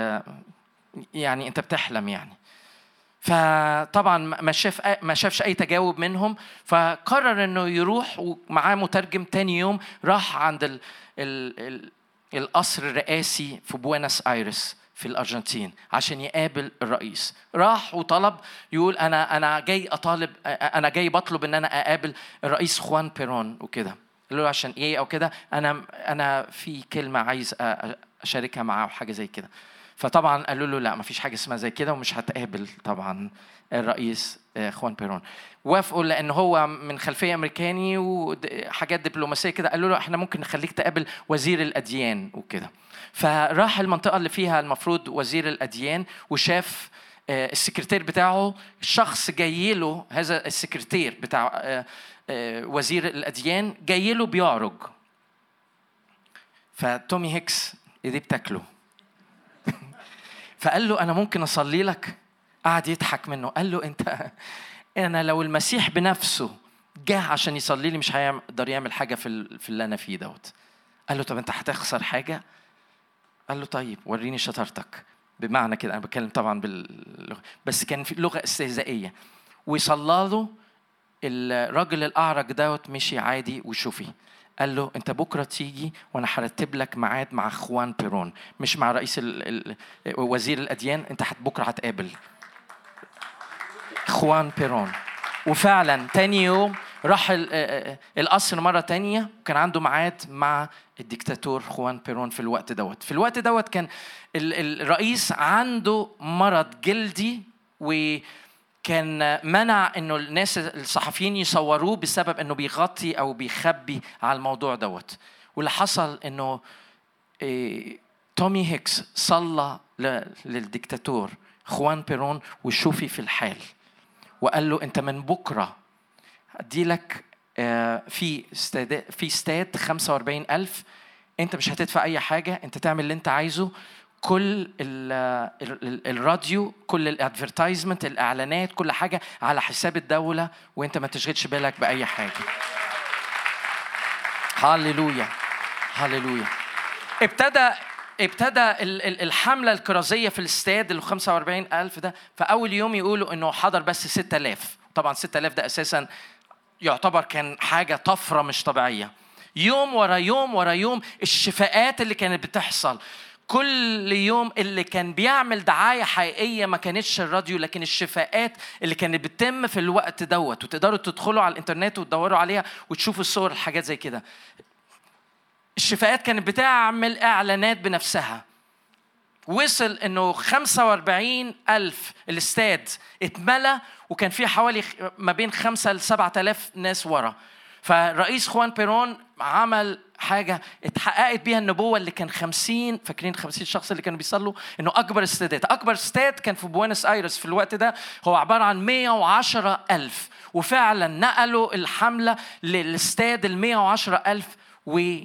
S1: يعني أنت بتحلم يعني. فطبعا ما شاف ما شافش أي تجاوب منهم فقرر إنه يروح ومعاه مترجم تاني يوم راح عند ال ال ال القصر الرئاسي في بوينس ايرس في الأرجنتين عشان يقابل الرئيس. راح وطلب يقول أنا أنا جاي أطالب أنا جاي بطلب إن أنا أقابل الرئيس خوان بيرون وكده. قال له عشان إيه أو كده؟ أنا أنا في كلمة عايز أشاركها معاه وحاجه زي كده. فطبعا قالوا له لا ما فيش حاجة اسمها زي كده ومش هتقابل طبعا الرئيس خوان بيرون. وافقوا لأن هو من خلفية أمريكاني وحاجات دبلوماسية كده. قالوا له إحنا ممكن نخليك تقابل وزير الأديان وكده. فراح المنطقة اللي فيها المفروض وزير الأديان وشاف آه، السكرتير بتاعه شخص جاي له هذا السكرتير بتاع آه، وزير الأديان جاي له بيعرج. فتومي هيكس ايديه بتاكله؟ فقال له أنا ممكن أصلي لك؟ قعد يضحك منه. قال له انت أنا لو المسيح بنفسه جه عشان يصلي لي مش هيقدر يعمل حاجة في في اللي أنا فيه دوت. قال له طب أنت هتخسر حاجة؟ قال له طيب وريني شطارتك. بمعنى كده أنا بتكلم طبعا باللغة بس كان في لغة استهزائية. وصلى له الراجل الأعرج دوت مشي عادي وشوفي. قال له أنت بكرة تيجي وأنا هرتب لك ميعاد مع خوان بيرون مش مع رئيس ال ال وزير الأديان أنت بكرة هتقابل. خوان بيرون. وفعلا تاني يوم راح القصر مرة تانية. كان عنده ميعاد مع الدكتاتور خوان بيرون في الوقت دوت. في الوقت دوت كان الرئيس عنده مرض جلدي و كان منع إنه الناس الصحفيين يصوروه بسبب إنه بيغطي أو بيخبي على الموضوع دوت. واللي حصل إنه تومي هيكس صلى للدكتاتور خوان بيرون وشفي في الحال. وقال له انت من بكرة. ادي لك آه، في استاد في استاد 45000 انت مش هتدفع أي حاجة انت تعمل اللي انت عايزه. كل الراديو كل ال advertisement الإعلانات كل حاجة على حساب الدولة وانت ما تشغلش بالك بأي حاجة. هللويا هللويا ابتدى ابتدى الحملة الكرازية في الاستاد ال 45 ألف ده فأول يوم يقولوا إنه حضر بس 6000 طبعا 6000 ده أساسا يعتبر كان حاجة طفرة مش طبيعية. يوم ورا يوم ورا يوم الشفاءات اللي كانت بتحصل. كل يوم اللي كان بيعمل دعاية حقيقية ما كانتش الراديو لكن الشفاءات اللي كانت بتتم في الوقت دوت وتقدروا تدخلوا على الإنترنت وتدوروا عليها وتشوفوا الصور الحاجات زي كده. الشفاءات كانت بتعمل إعلانات بنفسها. وصل إنه 45 ألف الاستاد اتملى وكان في حوالي ما بين 5 ل 7000 ناس ورا. فرئيس خوان بيرون عمل حاجة اتحققت بيها النبوة اللي كان خمسين فاكرين خمسين شخص اللي كانوا بيصلوا؟ إنه أكبر استادات أكبر استاد كان في بوينس آيرس في الوقت ده. هو عبارة عن 110 ألف. وفعلا نقلوا الحملة للاستاد ال 110 ألف و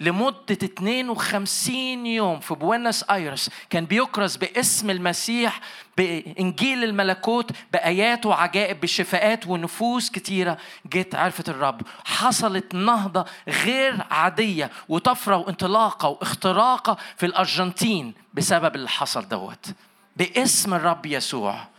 S1: لمدة 52 يوم في بوينس ايرس كان بيكرز باسم المسيح بإنجيل الملكوت بآيات وعجائب بشفاءات ونفوس كتيرة. جت عرفت الرب. حصلت نهضة غير عادية وطفرة وانطلاقة واختراقة في الأرجنتين بسبب اللي حصل دوت. باسم الرب يسوع.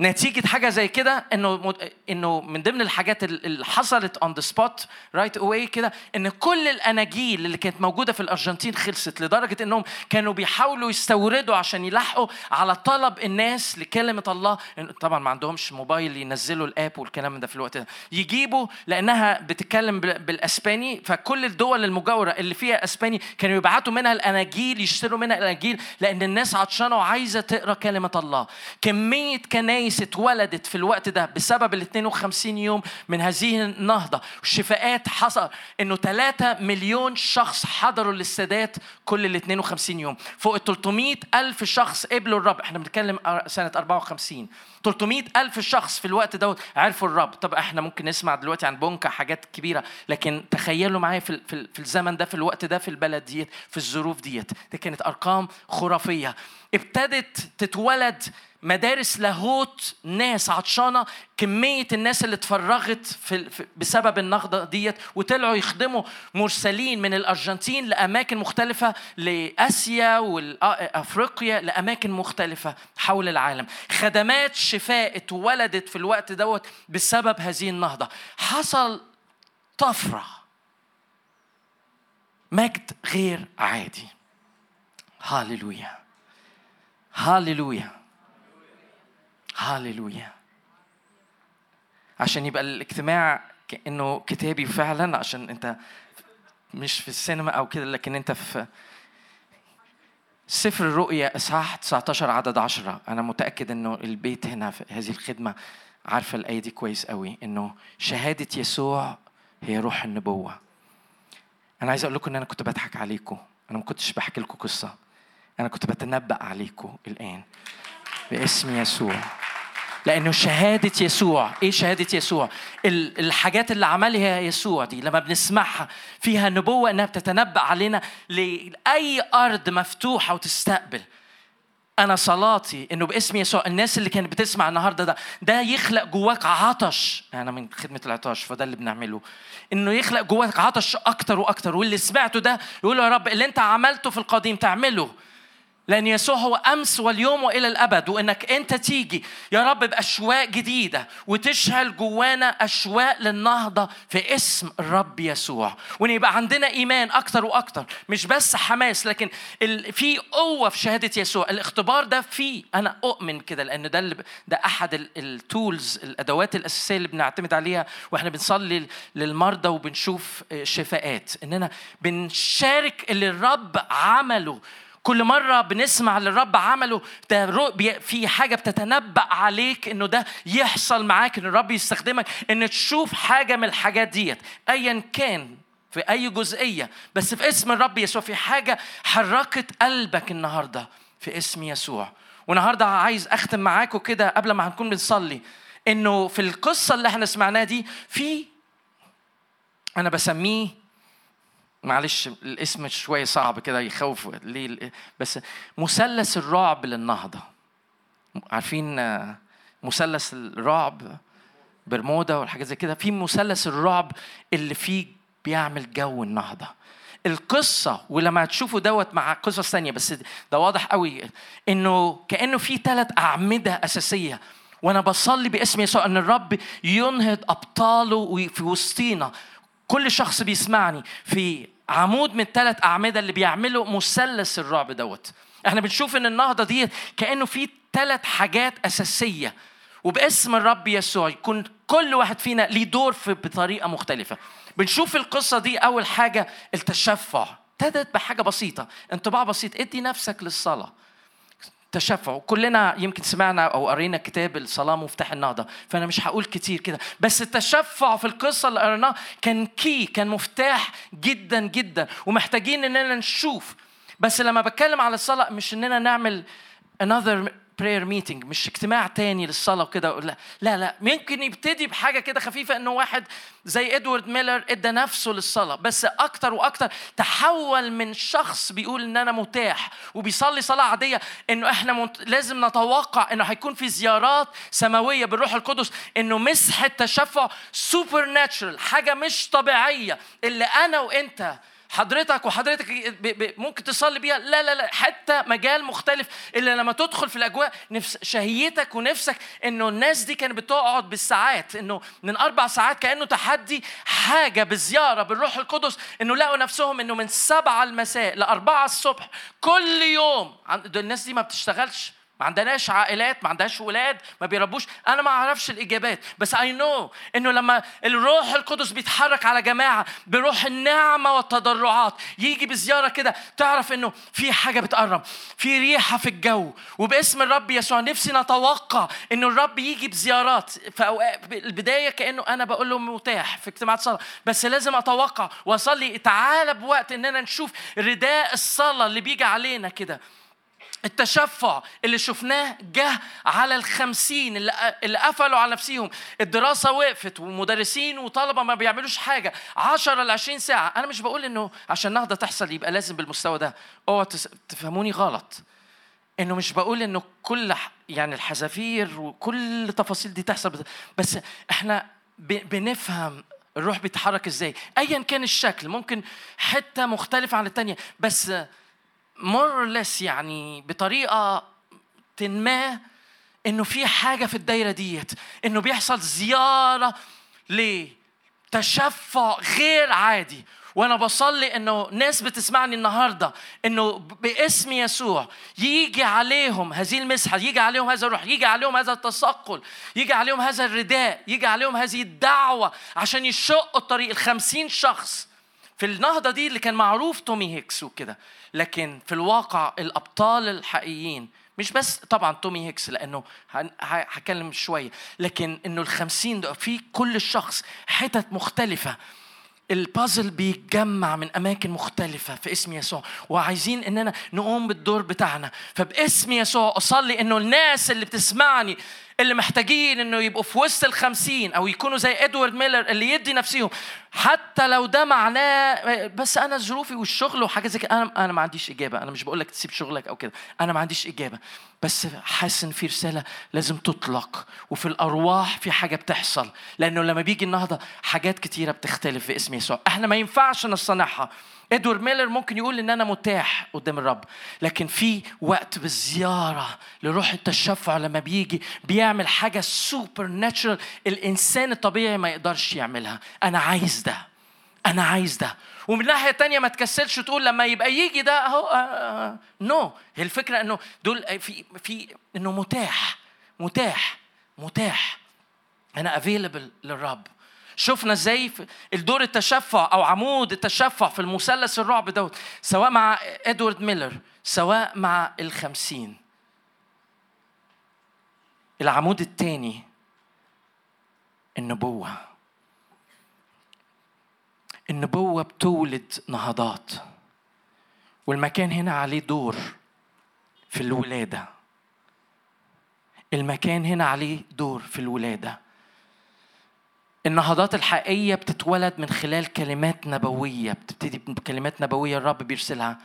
S1: نتيجة حاجة زي كده إنه إنه من ضمن الحاجات اللي حصلت on the spot right away كده إن كل الأناجيل اللي كانت موجودة في الأرجنتين خلصت لدرجة إنهم كانوا بيحاولوا يستوردوا عشان يلحقوا على طلب الناس لكلمة الله. طبعا ما عندهمش موبايل ينزلوا ال app والكلام ده في الوقت ده. يجيبوا لأنها بتتكلم بالأسباني فكل الدول المجاورة اللي فيها أسباني كانوا يبعتوا منها الأناجيل يشتروا منها الأناجيل لأن الناس عطشانة وعايزة تقرأ كلمة الله. كمية كنايس كنايس اتولدت في الوقت ده بسبب ال 52 يوم من هذه النهضة. الشفاءات حصل إنه 3 مليون شخص حضروا للسادات كل ال 52 يوم. فوق ال 300 ألف شخص قبلوا الرب. إحنا بنتكلم سنة 54 300 ألف شخص في الوقت دوت عرفوا الرب. طب إحنا ممكن نسمع دلوقتي عن بونكا حاجات كبيرة لكن تخيلوا معايا في, في, في الزمن ده في الوقت ده في البلد ديت في الظروف ديت. دي كانت أرقام خرافية. ابتدت تتولد مدارس لاهوت ناس عطشانة كمية الناس اللي اتفرغت في بسبب النهضة ديت وطلعوا يخدموا مرسلين من الأرجنتين لأماكن مختلفة لآسيا وأفريقيا لأماكن مختلفة حول العالم. خدمات شفاء اتولدت في الوقت دوت بسبب هذه النهضة. حصل طفرة. مجد غير عادي. هاليلويا. هاليلويا. هاليلويا. عشان يبقى الاجتماع كانه كتابي فعلا عشان أنت مش في السينما أو كده لكن أنت في سفر الرؤيا إصحاح 19 عدد 10 أنا متأكد إنه البيت هنا في هذه الخدمة عارفة الايه دي كويس قوي إنه شهادة يسوع هي روح النبوة. أنا عايز أقول لكم إن أنا كنت بضحك عليكم. أنا ما كنتش بحكي لكم قصة. أنا كنت بتنبأ عليكم الآن باسم يسوع. لأنه شهادة يسوع. إيه شهادة يسوع؟ الحاجات اللي عملها يسوع دي لما بنسمعها فيها نبوة إنها بتتنبأ علينا لأي أرض مفتوحة وتستقبل. أنا صلاتي إنه باسم يسوع الناس اللي كانت بتسمع النهاردة ده ده يخلق جواك عطش. أنا من خدمة العطاش فده اللي بنعمله. إنه يخلق جواك عطش أكتر وأكتر واللي سمعته ده يقول يا رب اللي أنت عملته في القديم تعمله. لأن يسوع هو أمس واليوم وإلى الأبد وإنك أنت تيجي يا رب بأشواق جديدة وتشعل جوانا أشواق للنهضة في اسم الرب يسوع. وإن يبقى عندنا إيمان أكتر وأكتر مش بس حماس لكن في قوة في شهادة يسوع. الاختبار ده فيه. أنا أؤمن كده لأن ده اللي ده أحد التولز الأدوات الأساسية اللي بنعتمد عليها وإحنا بنصلي للمرضى وبنشوف شفاءات. إننا بنشارك اللي الرب عمله كل مرة بنسمع اللي الرب عمله ده في حاجة بتتنبأ عليك إنه ده يحصل معاك إن الرب يستخدمك إن تشوف حاجة من الحاجات ديت أيا كان في أي جزئية بس في اسم الرب يسوع في حاجة حركت قلبك النهاردة في اسم يسوع. والنهاردة عايز أختم معاكم كده قبل ما هنكون بنصلي إنه في القصة اللي إحنا سمعناها دي في أنا بسميه معلش الاسم شوية صعب كده يخوف ليه؟ بس مثلث الرعب للنهضة. عارفين مثلث الرعب برمودا والحاجات زي كده؟ في مثلث الرعب اللي فيه بيعمل جو النهضة. القصة ولما تشوفوا دوت مع قصص ثانية بس ده واضح قوي إنه كأنه في ثلاث أعمدة أساسية. وأنا بصلي باسم يسوع إن الرب ينهض أبطاله في وسطينا. كل شخص بيسمعني في عمود من ثلاث أعمدة اللي بيعملوا مثلث الرعب دوت. إحنا بنشوف إن النهضة دي كأنه في ثلاث حاجات أساسية. وباسم الرب يسوع يكون كل واحد فينا ليه دور في بطريقة مختلفة. بنشوف القصة دي أول حاجة التشفع. ابتدت بحاجة بسيطة. انطباع بسيط. ادي نفسك للصلاة. تشفع. كلنا يمكن سمعنا أو قرينا كتاب الصلاة مفتاح النهضة فأنا مش هقول كتير كده. بس التشفع في القصة اللي قريناها كان key كان مفتاح جدا جدا ومحتاجين إننا نشوف. بس لما بتكلم على الصلاة مش إننا نعمل another prayer meeting مش اجتماع تاني للصلاة وكده. لا لا لا ممكن يبتدي بحاجة كده خفيفة إنه واحد زي إدوارد ميلر إدى نفسه للصلاة بس أكتر وأكتر تحول من شخص بيقول إن أنا متاح وبيصلي صلاة عادية إنه إحنا مت... لازم نتوقع إنه هيكون في زيارات سماوية بالروح القدس إنه مسحه تشفع سوبر ناتشرال حاجة مش طبيعية. اللي أنا وأنت حضرتك وحضرتك ممكن تصلي بيها. لا لا لا حتى مجال مختلف. إلا لما تدخل في الأجواء نفس شهيتك ونفسك إنه الناس دي كانت بتقعد بالساعات إنه من أربع ساعات كأنه تحدي حاجة بزيارة بالروح القدس إنه لقوا نفسهم إنه من سبعة المساء لأربعة الصبح كل يوم. الناس دي ما بتشتغلش. ما عندناش عائلات ما عندهاش ولاد ما بيربوش. أنا ما أعرفش الإجابات بس اي نو إنه لما الروح القدس بيتحرك على جماعة بروح النعمة والتضرعات. يجي بزيارة كده تعرف إنه في حاجة بتقرب في ريحة في الجو. وباسم الرب يسوع نفسي نتوقع إنه الرب يجي بزيارات. في البداية كأنه أنا بقول له متاح في اجتماعات صلاه بس لازم أتوقع وأصلي تعالى بوقت إننا نشوف رداء الصلاة اللي بيجي علينا كده. التشفع اللي شفناه جه على الخمسين اللي, اللي قفلوا على نفسهم الدراسة وقفت ومدرسين وطلبة ما بيعملوش حاجة. 10 ل 20 ساعة. أنا مش بقول إنه عشان نهضة تحصل يبقى لازم بالمستوى ده. اوعوا تفهموني غلط. إنه مش بقول إنه كل يعني الحذافير وكل التفاصيل دي تحصل بس إحنا بنفهم الروح بيتحرك إزاي. ايا كان الشكل ممكن حتة مختلفة عن الثانية بس مور ليس يعني بطريقة ما إنه في حاجة في الدايرة ديت إنه بيحصل زيارة لتشفع غير عادي. وأنا بصلي إنه ناس بتسمعني النهارده إنه باسم يسوع يجي عليهم هذه المسحة يجي عليهم هذا الروح يجي عليهم هذا التثقل يجي عليهم هذا الرداء يجي عليهم هذه الدعوة عشان يشقوا الطريق. الخمسين شخص في النهضة دي اللي كان معروف تومي هيكس وكده. لكن في الواقع الأبطال الحقيقيين مش بس طبعا تومي هيكس لأنه هكلم شوية. لكن إنه الخمسين في كل شخص حتت مختلفة. البازل بيتجمع من أماكن مختلفة في اسم يسوع. وعايزين إننا نقوم بالدور بتاعنا. فباسم يسوع أصلي إنه الناس اللي بتسمعني اللي محتاجين إنه يبقوا في وسط الخمسين أو يكونوا زي إدوارد ميلر اللي يدي نفسهم. حتى لو ده معناه بس أنا ظروفي والشغل وحاجه زي كده أنا أنا ما عنديش إجابة. أنا مش بقول لك تسيب شغلك أو كده. أنا ما عنديش إجابة. بس حاسس إن في رسالة لازم تطلق. وفي الأرواح في حاجة بتحصل. لأنه لما بيجي النهضة حاجات كتيرة بتختلف في اسم يسوع. إحنا ما ينفعش نصنعها إدوارد ميلر ممكن يقول إن أنا متاح قدام الرب لكن في وقت بالزيارة لروح التشفع لما بيجي بيعمل حاجة supernatural الإنسان الطبيعي ما يقدرش يعملها. أنا عايز ده أنا عايز ده. ومن ناحية تانية ما تكسلش تقول لما يبقى يجي ده أهو no آه آه. هي الفكرة إنه دول في في إنه متاح متاح متاح. أنا available للرب. شفنا إزاي الدور التشفع أو عمود التشفع في المثلث الرعب دوت سواء مع إدوارد ميلر سواء مع الخمسين. العمود الثاني النبوة. النبوة بتولد نهضات والمكان هنا عليه دور في الولادة. المكان هنا عليه دور في الولادة. النهضات الحقيقية بتتولد من خلال كلمات نبوية بتبتدي بكلمات نبوية الرب بيرسلها.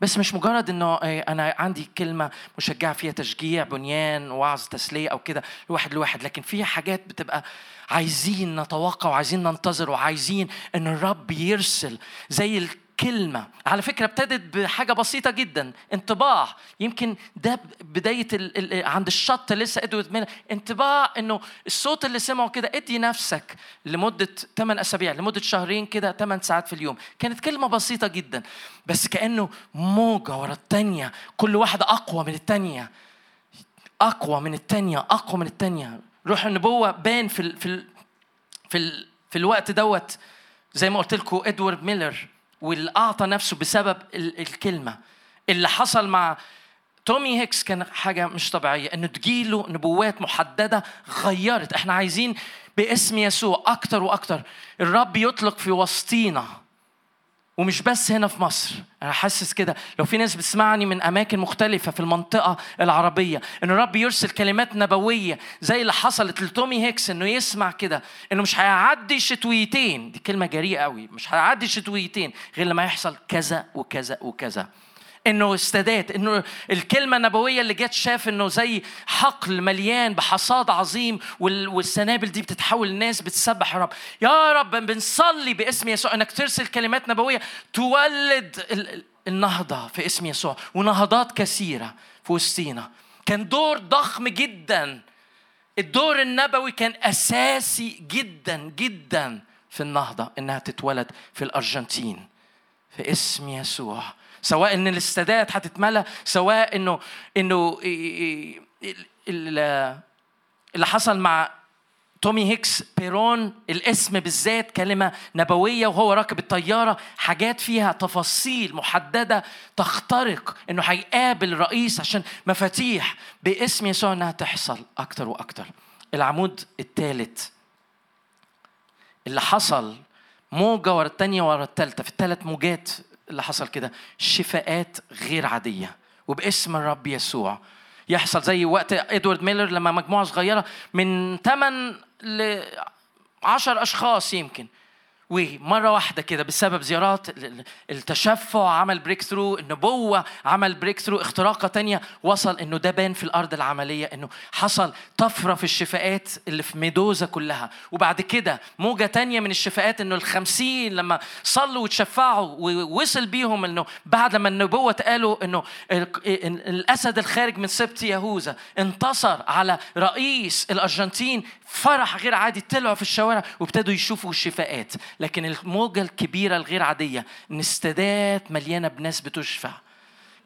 S1: بس مش مجرد إنه إيه، أنا عندي كلمة مشجعة فيها تشجيع بنيان وعظ تسلية أو كده لواحد لواحد لكن فيها حاجات بتبقى عايزين نتوقع وعايزين ننتظر وعايزين إن الرب يرسل. زي كلمة. على فكرة ابتدت بحاجة بسيطة جدا. انطباع. يمكن ده بداية ال ال عند الشط لسه إدوارد ميلر انطباع إنه الصوت اللي سمعه كده ادي نفسك لمدة 8 أسابيع لمدة شهرين كده 8 ساعات في اليوم. كانت كلمة بسيطة جدا. بس كأنه موجة ورا التانية. كل واحدة أقوى من التانية. أقوى من التانية. أقوى من التانية. روح النبوة بان في ال في ال في, ال في الوقت دوت. زي ما قلت لكم إدوارد ميلر. واللي أعطى نفسه بسبب الكلمة. اللي حصل مع تومي هيكس كان حاجة مش طبيعية. إنه تجيله نبوات محددة غيرت. إحنا عايزين باسم يسوع أكتر وأكتر. الرب يطلق في وسطينا. ومش بس هنا في مصر. أنا حاسس كده. لو في ناس بتسمعني من أماكن مختلفة في المنطقة العربية إن الرب يرسل كلمات نبوية زي اللي حصلت لتومي هيكس إنه يسمع كده إنه مش هيعدي شتويتين. دي كلمة جريئة قوي مش هيعدي شتويتين غير لما يحصل كذا وكذا وكذا. إنه استادات إنه الكلمة النبوية اللي جت شاف إنه زي حقل مليان بحصاد عظيم والسنابل دي بتتحول الناس بتسبح الرب. يا رب بنصلي باسم يسوع. إنك ترسل كلمات نبوية تولد النهضة في اسم يسوع ونهضات كثيرة في وسطينا. كان دور ضخم جدا. الدور النبوي كان أساسي جدا جدا في النهضة إنها تتولد في الأرجنتين. في اسم يسوع. سواء إن الاستادات هتتملى سواء انه إنه اللي حصل مع تومي هيكس بيرون الاسم بالذات كلمة نبوية وهو راكب الطيارة حاجات فيها تفاصيل محددة تخترق إنه هيقابل رئيس عشان مفاتيح باسم يسوع إنها تحصل أكتر وأكتر. العمود الثالث اللي حصل موجة ورا الثانية ورا الثالثة في الثلاث موجات اللي حصل كده شفاءات غير عادية. وباسم الرب يسوع يحصل زي وقت إدوارد ميلر لما مجموعة صغيرة من 8 ل 10 أشخاص يمكن. ومرة واحدة كده بسبب زيارات التشفع عمل breakthrough النبوة عمل breakthrough اختراقة تانية وصل إنه ده بان في الأرض العملية إنه حصل طفرة في الشفاءات اللي في مندوزا كلها. وبعد كده موجة تانية من الشفاءات إنه الخمسين لما صلوا وتشفعوا ووصل بيهم إنه بعد لما النبوة اتقالوا إنه الأسد الخارج من سبط يهوذا انتصر على رئيس الأرجنتين فرح غير عادي طلعوا في الشوارع وابتدوا يشوفوا الشفاءات. لكن الموجة الكبيرة الغير عادية إن استادات مليانة بناس بتشفع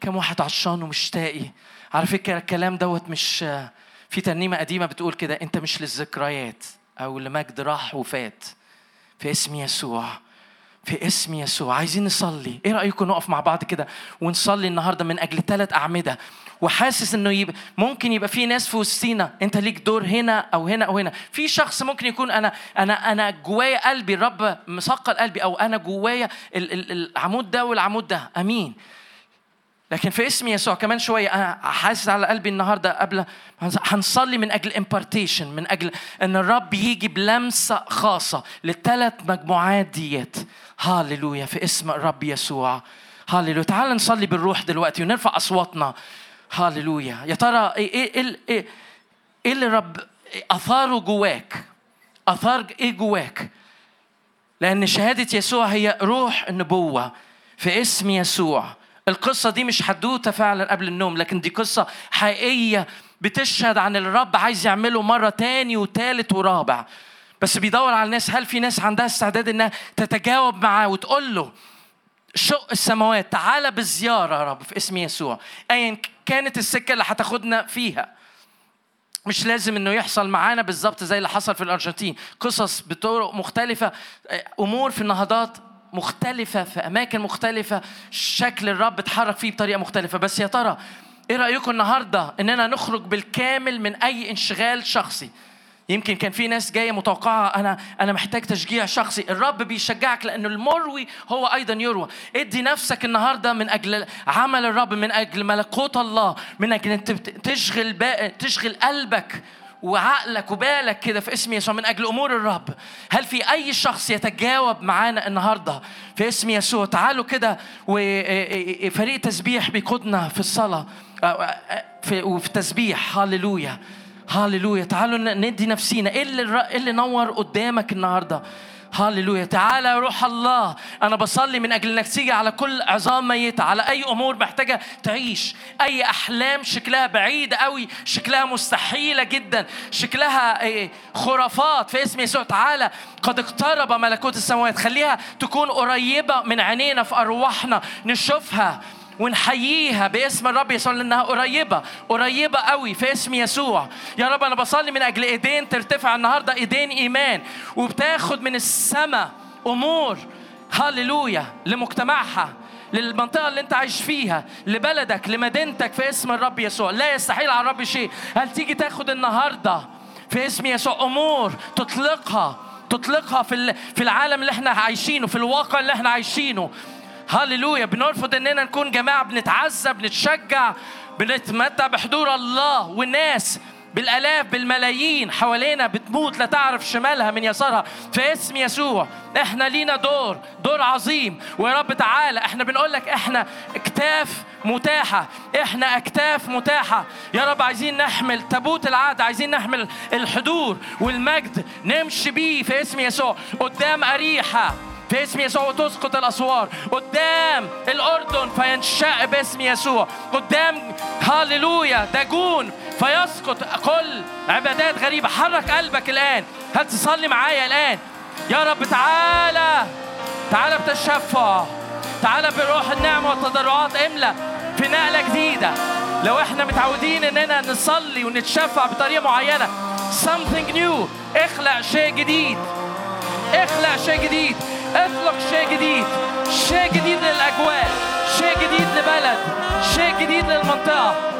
S1: كم واحد عطشان ومشتاقي على فكرة الكلام دوت مش في ترنيمة قديمة بتقول كده أنت مش للذكريات أو لمجد راح وفات. في اسم يسوع. في اسم يسوع. عايزين نصلي. إيه رأيكم نقف مع بعض كده ونصلي النهارده من أجل ثلاث أعمدة؟ وحاسس إنه يبقى ممكن يبقى في ناس في وسطينا. أنت ليك دور هنا أو هنا أو هنا. في شخص ممكن يكون أنا أنا أنا جوايا قلبي الرب مثقل قلبي أو أنا جوايا العمود ده والعمود ده. آمين. لكن في اسم يسوع كمان شوية أنا حاسس على قلبي النهاردة قبل هنصلي من أجل امبارتيشن من أجل أن الرب يجي بلمسة خاصة للثلاث مجموعات ديت. هاللويا في اسم الرب يسوع. هاللويا. تعال نصلي بالروح دلوقتي ونرفع أصواتنا. هاللويا. يا ترى إيه إيه إيه, إيه, إيه اللي رب أثاره جواك؟ أثار إيه جواك؟ لأن شهادة يسوع هي روح النبوة. في اسم يسوع. القصة دي مش حدوتة فعلا قبل النوم لكن دي قصة حقيقية بتشهد عن الرب عايز يعمله مرة تاني وتالت ورابع. بس بيدور على الناس هل في ناس عندها استعداد إنها تتجاوب معاه وتقول له شق السماوات تعالى بالزيارة يا رب في اسم يسوع. أيا كانت السكة اللي هتاخدنا فيها. مش لازم إنه يحصل معانا بالظبط زي اللي حصل في الأرجنتين. قصص بطرق مختلفة أمور في النهضات مختلفة في أماكن مختلفة شكل الرب اتحرك فيه بطريقة مختلفة. بس يا ترى إيه رأيكم النهاردة إننا نخرج بالكامل من أي انشغال شخصي؟ يمكن كان في ناس جاية متوقعة أنا أنا محتاج تشجيع شخصي. الرب بيشجعك لأنه المروي هو أيضا يروى. ادي نفسك النهارده من أجل عمل الرب من أجل ملكوت الله من أجل أنت تشغل تشغل قلبك وعقلك وبالك كده في اسم يسوع من أجل أمور الرب. هل في أي شخص يتجاوب معانا النهارده في اسم يسوع؟ تعالوا كده وفريق تسبيح بيقودنا في الصلاة. وفي تسبيح. هللويا. هللويا. تعالوا ندي نفسينا. إيه اللي إيه اللي نور قدامك النهارده؟ هللويا تعالى يا روح الله. أنا بصلي من أجل إنك تيجي على كل عظام ميته على أي أمور محتاجة تعيش. أي أحلام شكلها بعيد قوي شكلها مستحيلة جدا شكلها إيه، خرافات في اسم يسوع. تعالى قد اقترب ملكوت السماوات. خليها تكون قريبة من عينينا في أرواحنا نشوفها. ونحييها باسم الرب يسوع لأنها قريبة قريبة قوي في اسم يسوع. يا رب أنا بصلي من أجل إيدين ترتفع النهارده إيدين إيمان وبتاخد من السماء أمور هللويا لمجتمعها للمنطقة اللي أنت عايش فيها لبلدك لمدينتك في اسم الرب يسوع. لا يستحيل على الرب شيء. هل تيجي تاخد النهاردة في اسم يسوع أمور تطلقها تطلقها في في العالم اللي إحنا عايشينه في الواقع اللي إحنا عايشينه؟ هللويا. بنرفض إننا نكون جماعة بنتعزى بنتشجع بنتمتع بحضور الله والناس بالآلاف بالملايين حوالينا بتموت لا تعرف شمالها من يسارها. في اسم يسوع إحنا لينا دور دور عظيم. ويا رب تعالى إحنا بنقول لك إحنا أكتاف متاحة إحنا أكتاف متاحة. يا رب عايزين نحمل تابوت العهد عايزين نحمل الحضور والمجد. نمشي بيه في اسم يسوع. قدام أريحة. في اسم يسوع وتسقط الأسوار. قدام الأردن فينشق باسم يسوع. قدام هاليلويا داجون فيسقط كل عبادات غريبة. حرك قلبك الآن. هل تصلي معايا الآن؟ يا رب تعالى تعالى بتشفع. تعالى بروح النعمة والتضرعات. املى في نقلة جديدة. لو إحنا متعودين إننا نصلي ونتشفع بطريقة معينة something new. اخلق شيء جديد. اخلق شيء جديد. اطلق شيء جديد شيء جديد للأجواء شيء جديد لبلد شيء جديد للمنطقة.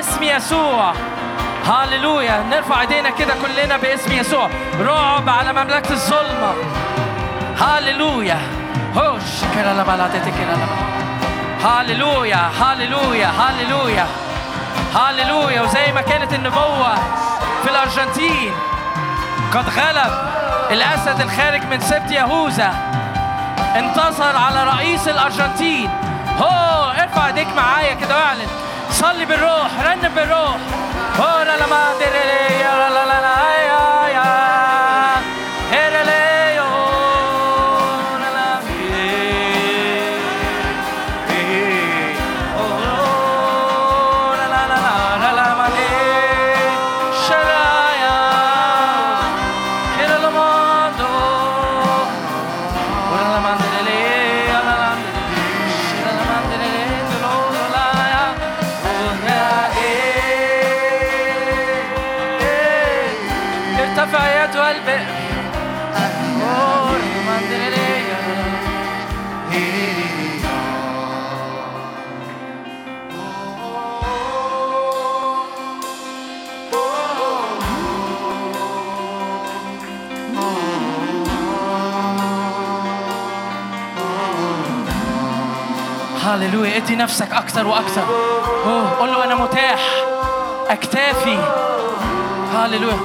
S1: باسم يسوع. هللويا نرفع ايدينا كده كلنا باسم يسوع. رعب على مملكة الظلمة. هللويا هوش. كده لبلا كده هللويا هللويا هللويا هللويا وزي ما كانت النبوة في الأرجنتين. قد غلب الأسد الخارج من سبت يهوذا. انتصر على رئيس الأرجنتين. هو. ارفع ايديك معايا كده واعلن. صلي بالروح رنم بالروح. وادي نفسك أكثر وأكثر. أوه. قول له أنا متاح. أكتافي. هللويا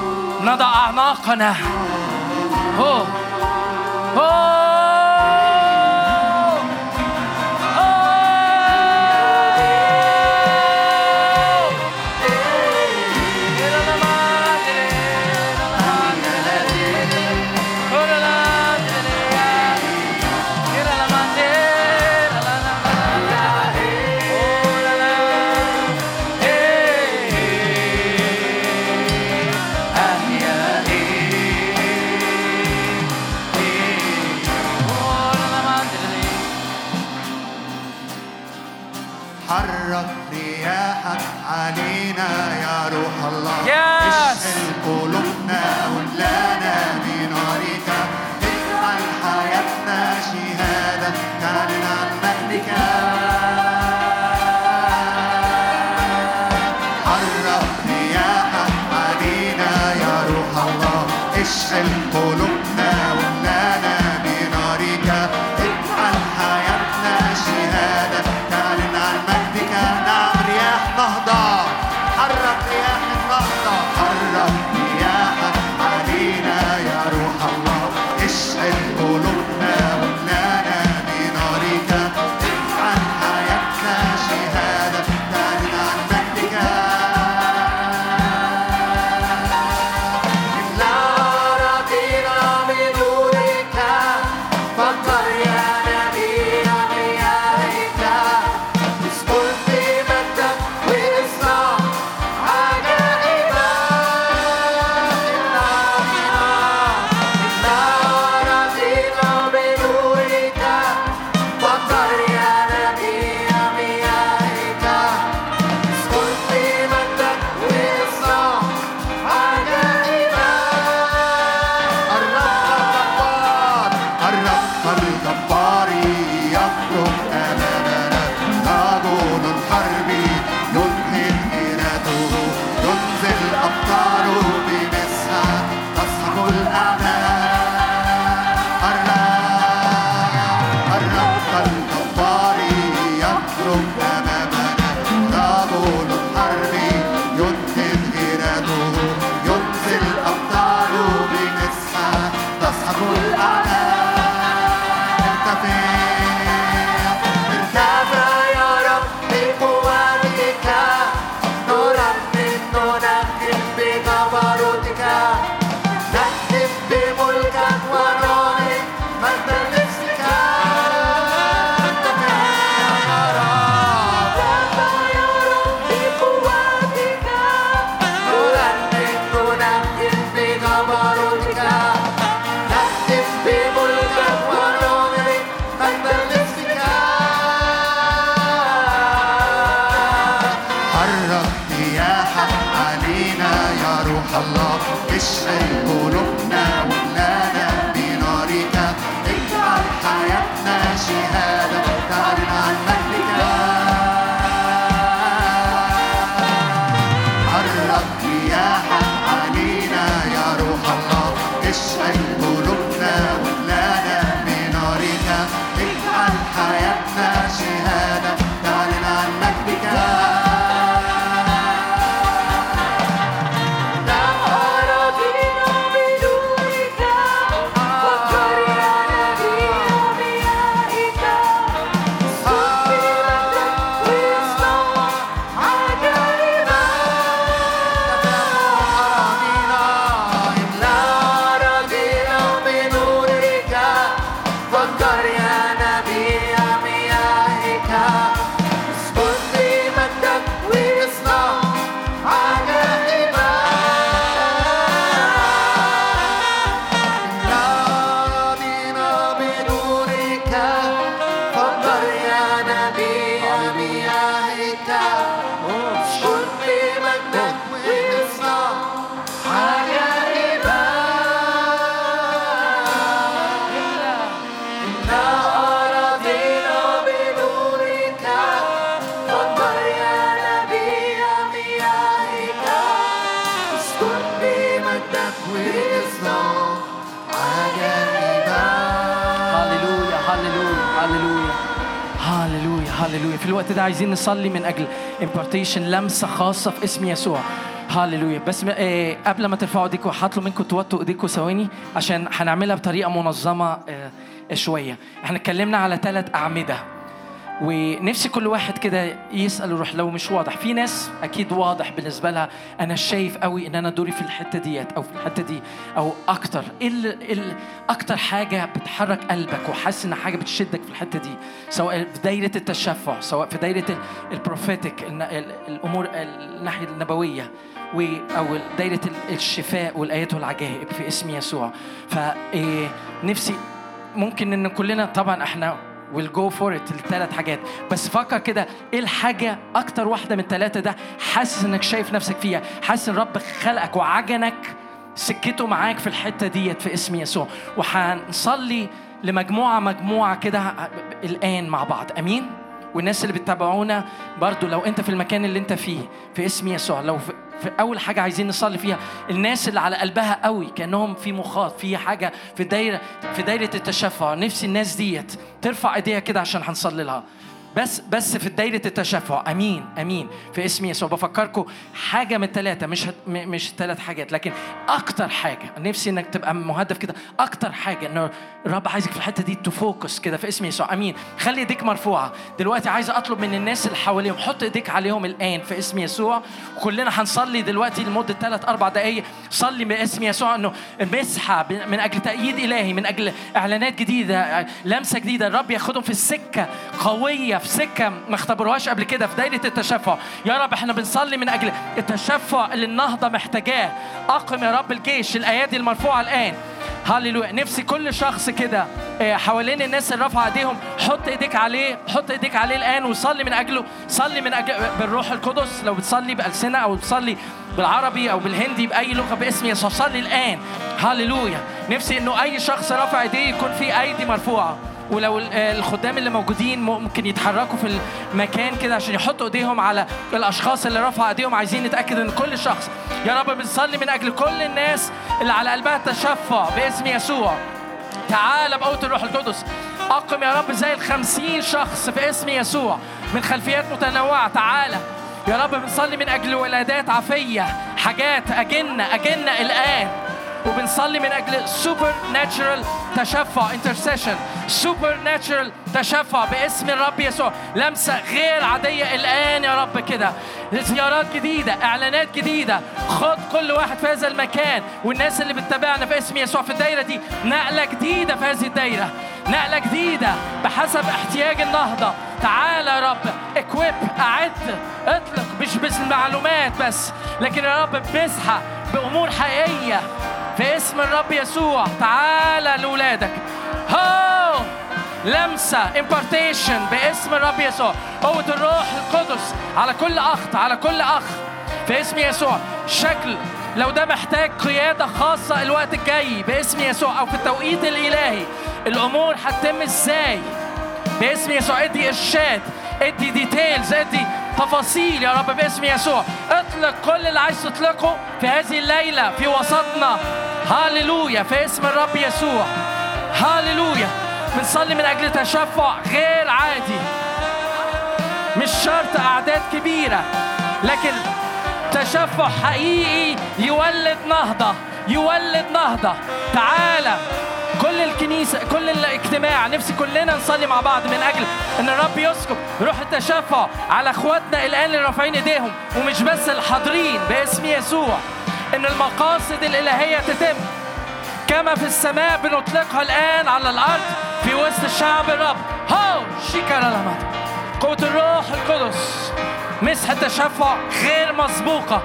S1: نضع أعناقنا هو هو alive.
S2: Yes. في الوقت ده عايزين نصلي من أجل امبارتيشن لمسة خاصة في اسم يسوع. هللويا بس آه قبل ما ترفعوا ايديكم هطلب منكم توطوا ايديكم ثواني عشان هنعملها بطريقة منظمة آه شوية. إحنا اتكلمنا على ثلاث أعمدة. ونفسي كل واحد كده يسأل الروح لو مش واضح. في ناس أكيد واضح بالنسبة لها. أنا شايف قوي إن أنا دوري في الحتة ديت أو في الحتة دي أو أكتر. إيه, إيه ال... أكتر حاجة بتحرك قلبك وحاسس إن حاجة بتشدك في الحتة دي؟ سواء في دايرة التشفع سواء في دايرة البروفيتك الأمور الناحية النبوية و... أو دايرة الشفاء والآيات والعجائب في اسم يسوع. فنفسي إيه، ممكن إن كلنا طبعا
S1: إحنا go for it الثلاث حاجات. بس فكر كده إيه الحاجة أكتر واحدة من الثلاثة ده حاسس إنك شايف نفسك فيها؟ حاسس إن رب خلقك وعجنك سكته معاك في الحتة ديت في اسم يسوع. وهنصلي لمجموعة مجموعة كده الآن مع بعض. أمين؟ والناس اللي بتتابعونا برضو لو أنت في المكان اللي أنت فيه في اسم يسوع لو في في أول حاجة عايزين نصلي فيها الناس اللي على قلبها قوي كأنهم في مخاط في حاجة في دايرة في دايرة التشفع. نفسي الناس ديت ترفع إيديها كده عشان هنصلي لها. بس بس في دايرة التشفع. أمين أمين. في اسم يسوع. بفكركم حاجة من الثلاثه مش هت- مش ثلاث حاجات لكن أكتر حاجة. نفسي إنك تبقى مهدف كده. أكتر حاجة إنه الرب عايزك في الحتة دي تفوكس كده في اسم يسوع. أمين. خلي إيديك مرفوعة. دلوقتي عايز أطلب من الناس اللي حواليهم حط إيديك عليهم الآن في اسم يسوع. كلنا هنصلي دلوقتي لمدة ثلاث أربع دقائق صلي باسم يسوع إنه مسحه من أجل تأييد إلهي من أجل إعلانات جديدة لمسة جديدة. الرب ياخدهم في السكه قوية في سكه ما اختبروهاش قبل كده في دايرة التشفع. يا رب إحنا بنصلي من أجل التشفع اللي النهضة محتاجاه. أقم يا رب الجيش الأيادي المرفوعة الآن. هللويا. نفسي كل شخص كده آه، حوالين الناس اللي رفع أيديهم حط إيديك عليه حط إيديك عليه الآن وصلي من أجله. صلي من أجل بالروح القدس. لو بتصلي بألسنة أو بتصلي بالعربي أو بالهندي بأي لغة باسم يسوع صلي الآن. هللويا. نفسي إنه أي شخص رفع إيديه يكون في أيدي مرفوعة. ولو ال- الخدام اللي موجودين ممكن يتحركوا في المكان كده عشان يحطوا ايديهم على الاشخاص اللي رفع ايديهم عايزين نتأكد ان كل شخص يا رب بنصلي من أجل كل الناس اللي على قلبها تشفع باسم يسوع. تعال بقوة الروح القدس أقم يا رب زي الخمسين شخص في اسم يسوع من خلفيات متنوعة. تعالى يا رب بنصلي من أجل ولادات عافية حاجات أجنة أجنة الآن. وبنصلي من أجل supernatural تشفع. intercession supernatural تشفع باسم الرب يسوع. لمسة غير عادية الآن يا رب كده. زيارات جديدة إعلانات جديدة. خد كل واحد في هذا المكان. والناس اللي بتتابعنا في اسم يسوع في الدايرة دي نقلة جديدة في هذه الدايرة. نقلة جديدة بحسب احتياج النهضة. تعال يا رب equip أعد. اطلق مش بس المعلومات بس لكن يا رب بمسحة بأمور حقيقية. في اسم الرب يسوع. تعالى لولادك هو لمسة. Impartation. باسم الرب يسوع. قوة الروح القدس. على كل أخ على كل أخ. في اسم يسوع. شكل. لو ده محتاج قيادة خاصة الوقت الجاي باسم يسوع. أو في التوقيت الإلهي. الأمور هتتم إزاي؟ باسم يسوع. ادي إرشاد. ادي ديتيلز ادي تفاصيل يا رب باسم يسوع. اطلق كل اللي عايز تطلقه في هذه الليلة في وسطنا. هاليلويا في اسم الرب يسوع. هاليلويا. بنصلي من أجل تشفع غير عادي. مش شرط أعداد كبيرة لكن تشفع حقيقي يولد نهضة يولد نهضة. تعالى كل الكنيسة كل الاجتماع نفسي كلنا نصلي مع بعض من أجل أن الرب يسكب روح التشفع على إخواتنا الآن اللي رافعين إيديهم ومش بس الحاضرين باسم يسوع. أن المقاصد الإلهية تتم. كما في السماء بنطلقها الآن على الأرض في وسط شعب الرب. هاو! شيكارا لمات قوة الروح القدس مسحة تشفع غير مسبوقة.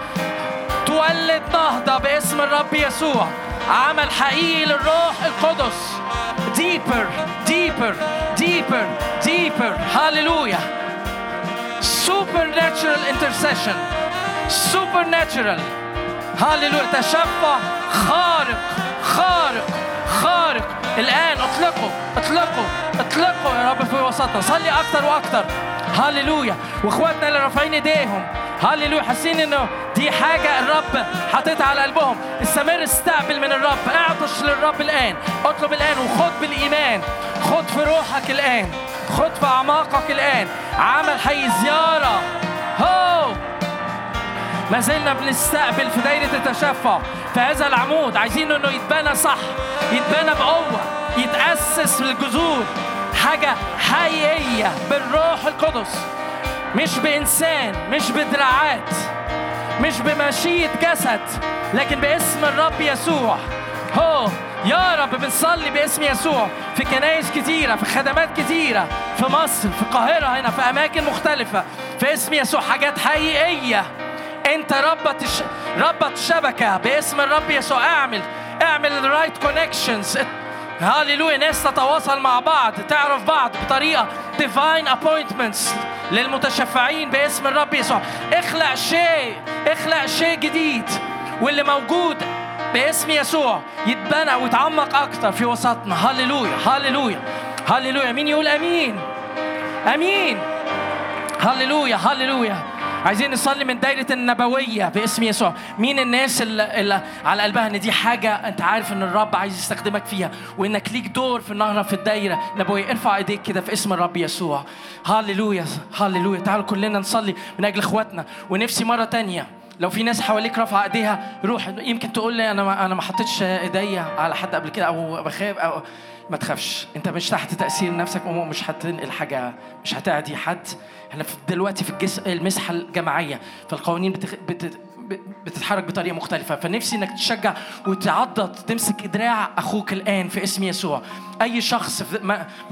S1: تولد نهضة باسم الرب يسوع. عمل حقيقي للروح القدس. Deeper deeper deeper deeper. هاليلويا supernatural intercession. Supernatural. هاليلويا تشفع خارق خارق خارق. الآن اطلقوا اطلقوا اطلقوا يا رب في وسطنا. صلي أكتر وأكتر هاليلويا. وإخواتنا اللي رافعين إيديهم. هاليلويا. حاسين إنه دي حاجة الرب حاططها على قلبهم. استمر استقبل من الرب. اعطش للرب الآن. اطلب الآن وخد بالإيمان. خد في روحك الآن. خد في أعماقك الآن. عمل حي زيارة. هو. ما زلنا بنستقبل في دايرة التشفع. في هذا العمود عايزين إنه يتبنى صح يتبنى بقوة يتأسس بالجذور حاجة حقيقية بالروح القدس. مش بإنسان مش بدراعات مش بمشيئة جسد لكن باسم الرب يسوع. هو يا رب بنصلي باسم يسوع. في كنايس كتيرة في خدمات كتيرة في مصر في القاهرة هنا في أماكن مختلفة. في اسم يسوع حاجات حقيقية. انت ربط. ربط شبكه باسم الرب يسوع. اعمل اعمل ال right connections هاليلويا. ناس تتواصل مع بعض. تعرف بعض بطريقة. divine appointments للمتشفعين. باسم الرب يسوع. اخلق شيء. اخلق شيء جديد. واللي موجود باسم يسوع يتبنى ويتعمق أكتر في وسطنا. هاليلويا. هاليلويا. هاليلويا. مين يقول أمين؟ أمين. هاليلويا. هاليلويا. عايزين نصلي من دايرة النبوية باسم يسوع. مين الناس اللي, اللي على قلبها إن دي حاجة أنت عارف إن الرب عايز يستخدمك فيها وإنك ليك دور في النهر في الدايرة النبوية. ارفع إيديك كده في اسم الرب يسوع. هاليلويا هاليلويا تعالوا كلنا نصلي من أجل إخواتنا. ونفسي مرة تانية لو في ناس حواليك رافعة إيديها روح. يمكن تقول لي أنا ما أنا ما حطيتش إيديا على حد قبل كده أو بخاف أو ما تخافش. انت مش تحت تأثير نفسك ومش هتنقل حاجة مش هتعدي حد. إحنا دلوقتي في الجس... المسحة الجماعية فالقوانين بتخ... بت... بتتحرك بطريقة مختلفة. فنفسي انك تشجع وتعضد تمسك دراع أخوك الآن في اسم يسوع. أي شخص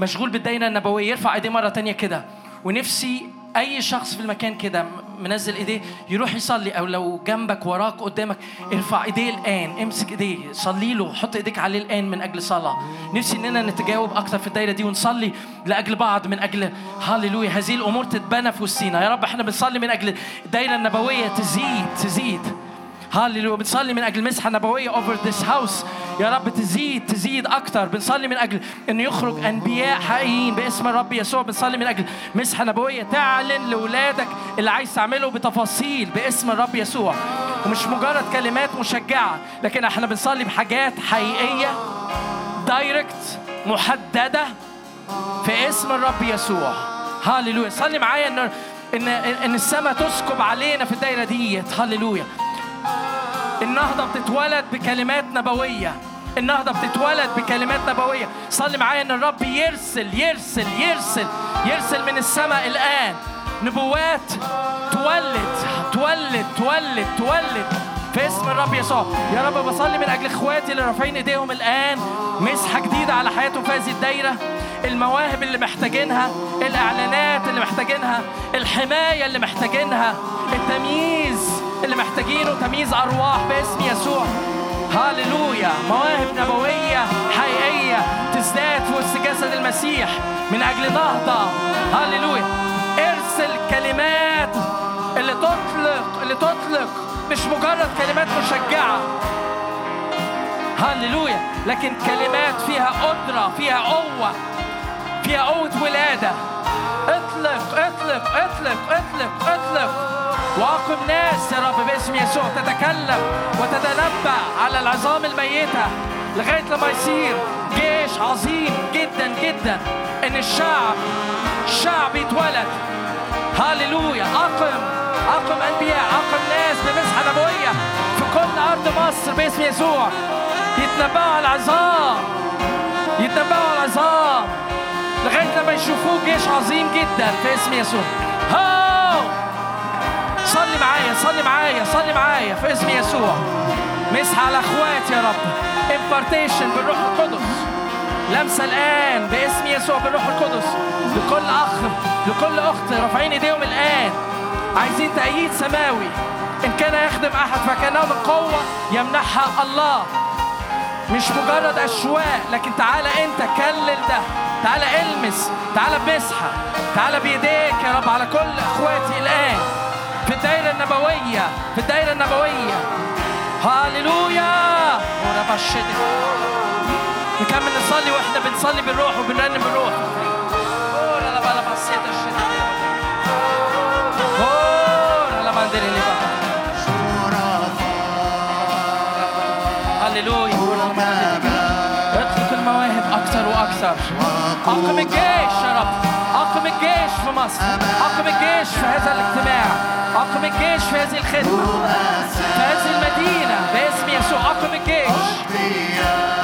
S1: مشغول بالدايره النبوية يرفع إيديه مرة تانية كده. ونفسي أي شخص في المكان كده منزل إيديه يروح يصلي أو لو جنبك وراك قدامك ارفع إيديه الآن امسك إيديه صلي له حط إيديك عليه الآن من أجل صلاة. نفسي إننا نتجاوب أكتر في الدايرة دي ونصلي لأجل بعض من أجل هاليلويا هذه الأمور تتبنى في وسطينا. يا رب إحنا بنصلي من أجل الدايرة النبوية تزيد تزيد. هاليلويا بنصلي من أجل مسحة نبوية over this house يا رب تزيد تزيد أكتر. بنصلي من أجل انه يخرج أنبياء حقيقيين باسم الرب يسوع. بنصلي من أجل مسحة نبوية. تعلن لأولادك اللي عايز تعمله بتفاصيل باسم الرب يسوع. ومش مجرد كلمات مشجعة لكن إحنا بنصلي بحاجات حقيقية دايركت محددة في اسم الرب يسوع. هاليلويا صلي معايا ان ان إن السماء تسكب علينا في الدايرة ديت. هاليلويا النهضة بتتولد بكلمات نبوية. النهضة بتتولد بكلمات نبوية. صلي معايا إن الرب يرسل يرسل يرسل يرسل من السماء الآن. نبوات تولد تولد تولد تولد في اسم الرب يسوع. يا رب بصلي من أجل إخواتي اللي رافعين إيديهم الآن. مسحة جديدة على حياتهم في هذه الدايرة. المواهب اللي محتاجينها الإعلانات اللي محتاجينها الحماية اللي محتاجينها التمييز اللي محتاجينه تمييز أرواح باسم يسوع. هاليلويا مواهب نبوية حقيقية تزداد في وسط جسد المسيح من أجل نهضه هاليلويا. ارسل كلمات اللي تطلق اللي تطلق. مش مجرد كلمات مشجعة. هاليلويا. لكن كلمات فيها قدرة فيها قوة فيها قوة ولادة. اطلق اطلق اطلق اطلق اطلق. واقم ناس يا رب باسم يسوع تتكلم وتتنبأ على العظام الميتة لغاية لما يصير جيش عظيم جدا جدا إن الشعب الشعب يتولد. هاليلويا أقم أقم أنبياء أقم ناس بمسحة نبوية في كل أرض مصر باسم يسوع. يتنبأوا على العظام يتنبأوا على العظام لغاية لما يشوفوه جيش عظيم جدا في اسم يسوع. هاو صلي معايا صلي معايا صلي معايا في اسم يسوع. مسح على اخواتي يا رب. امبارتيشن بالروح القدس. لمسة الآن باسم يسوع بالروح القدس. لكل أخ لكل أخت رافعين إيديهم الآن. عايزين تأييد سماوي. إن كان يخدم أحد فكأنه من قوة يمنحها الله. مش مجرد أشواق لكن تعالى أنت كلل ده. تعالى المس تعالى بمسحه تعالى بايديك يا رب على كل أخواتي الآن. في الدائرة النبوية في الدائرة النبوية. هاليلويا! نكمل نصلي وإحنا بنصلي بالروح وبنرنم بالروح. أقم الجيش يا رب. أقم الجيش في مصر. الجيش في هذا الاجتماع. أقم الجيش في هذه الخدمة. في هذه المدينة. باسم يسوع أقم الجيش.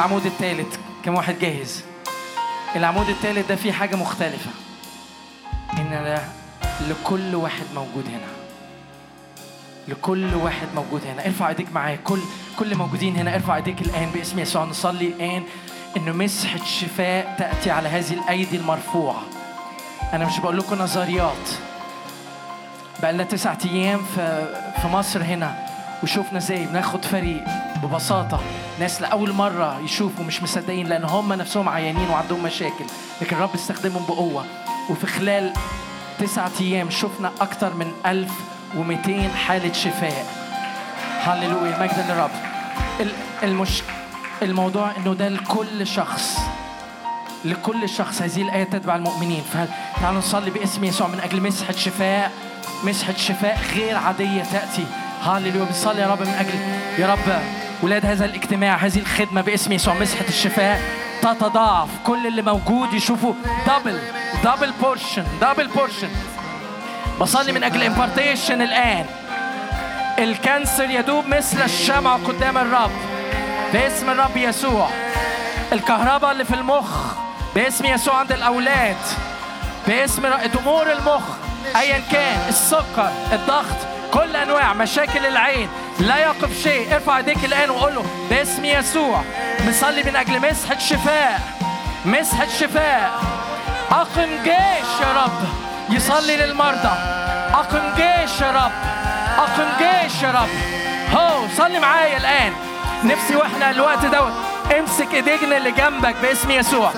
S1: نصلي للعمود الثالث كم واحد جاهز؟ العمود الثالث ده فيه حاجة مختلفة. إن لكل واحد موجود هنا. لكل واحد موجود هنا. ارفع ايديك معايا. كل كل موجودين هنا ارفع ايديك الآن باسم يسوع. نصلي الآن إنه مسحة شفاء تأتي على هذه الأيدي المرفوعة. أنا مش بقول لكم نظريات. بقى لنا تسعة أيام في في مصر هنا وشوفنا إزاي. بناخد فريق ببساطة. ناس لأول مرة يشوفوا مش مصدقين لأن هم نفسهم عيانين وعندهم مشاكل. لكن الرب استخدمهم بقوة. وفي خلال تسعة أيام شفنا أكثر من 1200 حالة شفاء. هللويا. مجدا للرب. المش... الموضوع إنه ده لكل شخص. لكل شخص. هذه الآية تتبع المؤمنين. فتعالوا نصلي باسم يسوع من أجل مسحة شفاء. مسحة شفاء غير عادية تأتي. هاليلويا بنصلي يا رب من أجل يا رب ولاد هذا الاجتماع هذه الخدمة باسم يسوع مسحة الشفاء. تتضاعف. كل اللي موجود يشوفوا double double portion double portion بصلي من أجل impartation الآن. ال cancer يدوب مثل الشمع قدام الرب. باسم الرب يسوع. الكهرباء اللي في المخ. باسم يسوع عند الأولاد. باسم ضمور المخ. أيا كان. السكر الضغط كل أنواع مشاكل العين. لا يقف شيء. ارفع ايديك الآن وقول له باسم يسوع. بنصلي من أجل مسحة شفاء. مسحة شفاء. أقم جيش يا رب. يصلي للمرضى. أقم جيش يا رب. أقم جيش يا رب. هو صلي معايا الآن. نفسي وإحنا الوقت دوت. امسك ايدينا اللي جنبك باسم يسوع.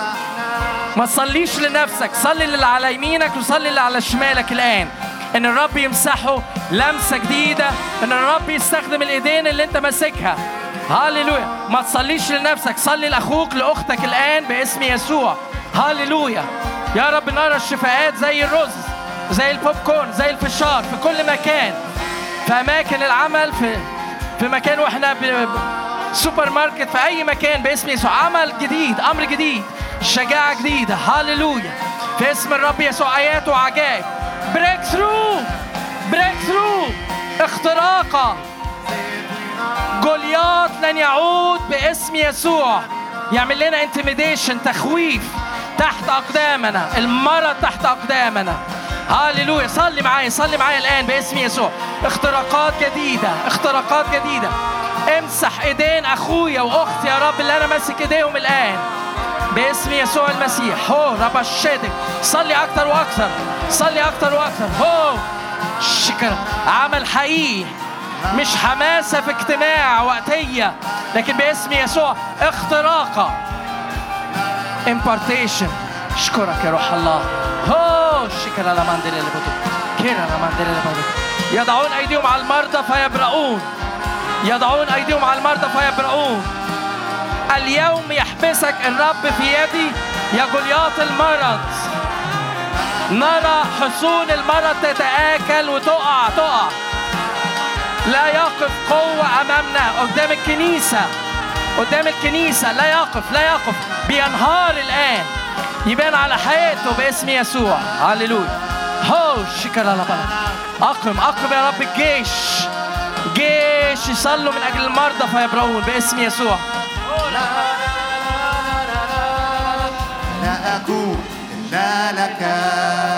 S1: ما تصليش لنفسك. صلي للي على يمينك وصلي اللي على شمالك الآن. إن الرب يمسحه لمسة جديدة إن الرب يستخدم الإيدين اللي أنت ماسكها. هاليلويا ما تصليش لنفسك صلي لأخوك لأختك الآن باسم يسوع. هاليلويا يا رب نرى الشفاءات زي الرز زي البوب كورن زي الفشار في كل مكان. في أماكن العمل في في مكان وإحنا سوبر ماركت في أي مكان باسم يسوع. عمل جديد أمر جديد شجاعة جديدة. هاليلويا في اسم الرب يسوع آيات وعجائب. breakthrough breakthrough اختراقة. جولياط لن يعود باسم يسوع. يعمل لنا intimidation تخويف تحت أقدامنا. المرض تحت أقدامنا. هاليلويا صلي معايا صلي معايا الآن باسم يسوع. اختراقات جديدة اختراقات جديدة. امسح إيدين أخويا وأختي يا رب اللي أنا ماسك إيديهم الآن. باسم يسوع المسيح. هو رب الشادك صلي أكتر وأكتر صلي أكتر وأكتر هو. شكرا عمل حقيقي مش حماسة في اجتماع وقتية لكن باسم يسوع اختراقه impartation. اشكرك يا روح الله. هو شكرا لمانديل اللي كيرا لمانديل اللي يضعون أيديهم على المرضى فيبرؤون. يضعون أيديهم على المرضى فيبرؤون. اليوم يحبسك الرب في يدي. يا جولياط المرض. نرى حصون المرض تتآكل وتقع تقع. لا يقف قوة أمامنا قدام الكنيسة قدام الكنيسة. لا يقف لا يقف. بينهار الآن. يبان على حياته باسم يسوع. هللويا. هو شكرا لك أقم أقم يا رب الجيش. جيش يصلوا من أجل المرضى فيبرؤون باسم يسوع.
S2: أكون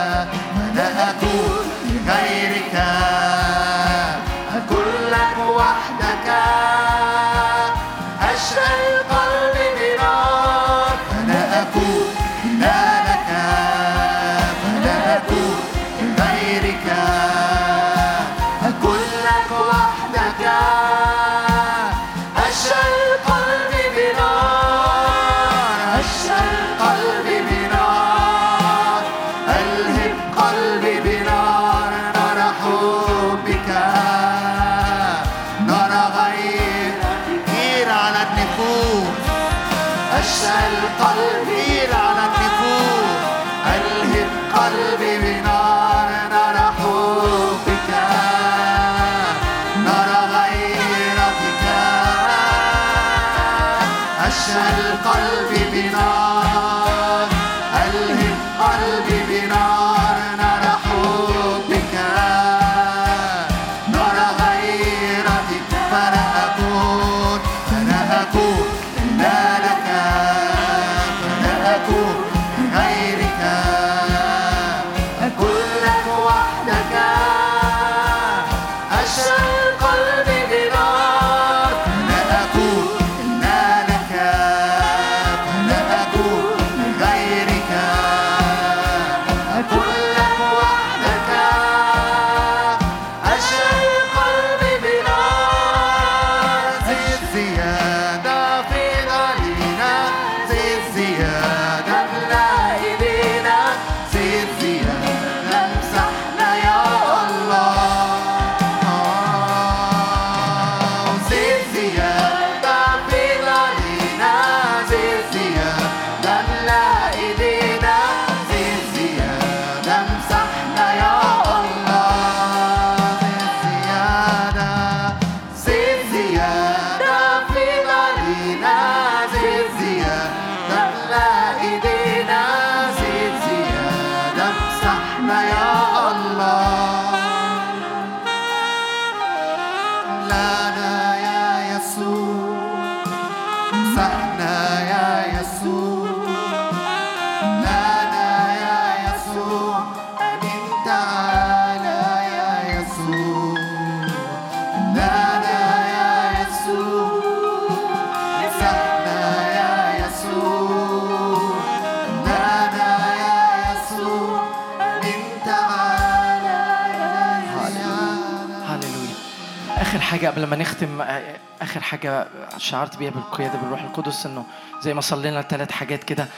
S2: اخر حاجة قبل ما نختم آه، آخر حاجة شعرت بيها بالقيادة بالروح القدس إنه زي ما صلينا ثلاث حاجات كده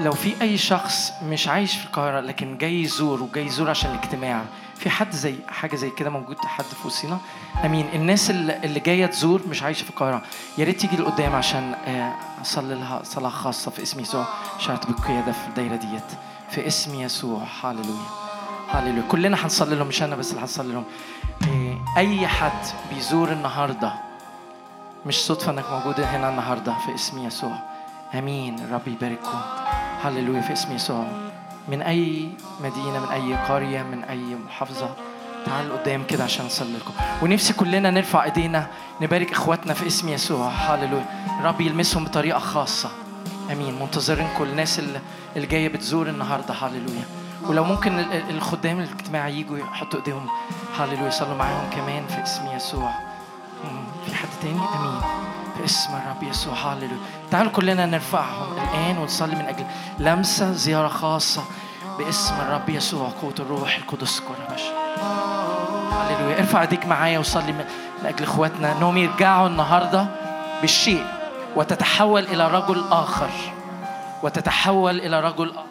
S2: لو في أي شخص مش عايش في القاهرة لكن جاي يزور وجاي يزور عشان الاجتماع في حد زي حاجة زي كده موجود حد في وسطينا آمين. الناس اللي جاية تزور مش عايشة في القاهرة يا ريت تيجي لقدام عشان آه، أصلي لها صلاة خاصة في اسم يسوع. شعرت بالقيادة في الدايرة ديت. في اسم يسوع. هللويا هللويا كلنا هنصلي لهم مش أنا بس اللي هنصلي لهم. إيه، أي حد بيزور النهارده مش صدفة إنك موجود هنا النهارده في اسم يسوع. آمين. ربي يبارككم هللويا. في اسم يسوع. من أي مدينة من أي قرية من أي محافظة تعالوا قدام كده عشان نصلي لكم. ونفسي كلنا نرفع إيدينا نبارك إخواتنا في اسم يسوع. هللويا. ربي يلمسهم بطريقة خاصة. آمين. منتظرينكم الناس اللي جاية بتزور النهارده. هللويا. ولو ممكن ال- ال- الخدام الاجتماع يجوا يحطوا إيديهم. هللويا يصلوا معاهم كمان في اسم يسوع. في حد تاني؟ آمين. في اسم الرب يسوع. هللويا. تعالوا كلنا نرفعهم الآن ونصلي من أجل لمسة زيارة خاصة باسم الرب يسوع قوه الروح القدس. كل بشر هللويا. ارفع ايديك معايا وصلي من أجل إخواتنا. انهم يرجعوا النهارده بالشيء وتتحول إلى رجل آخر. وتتحول إلى رجل اخر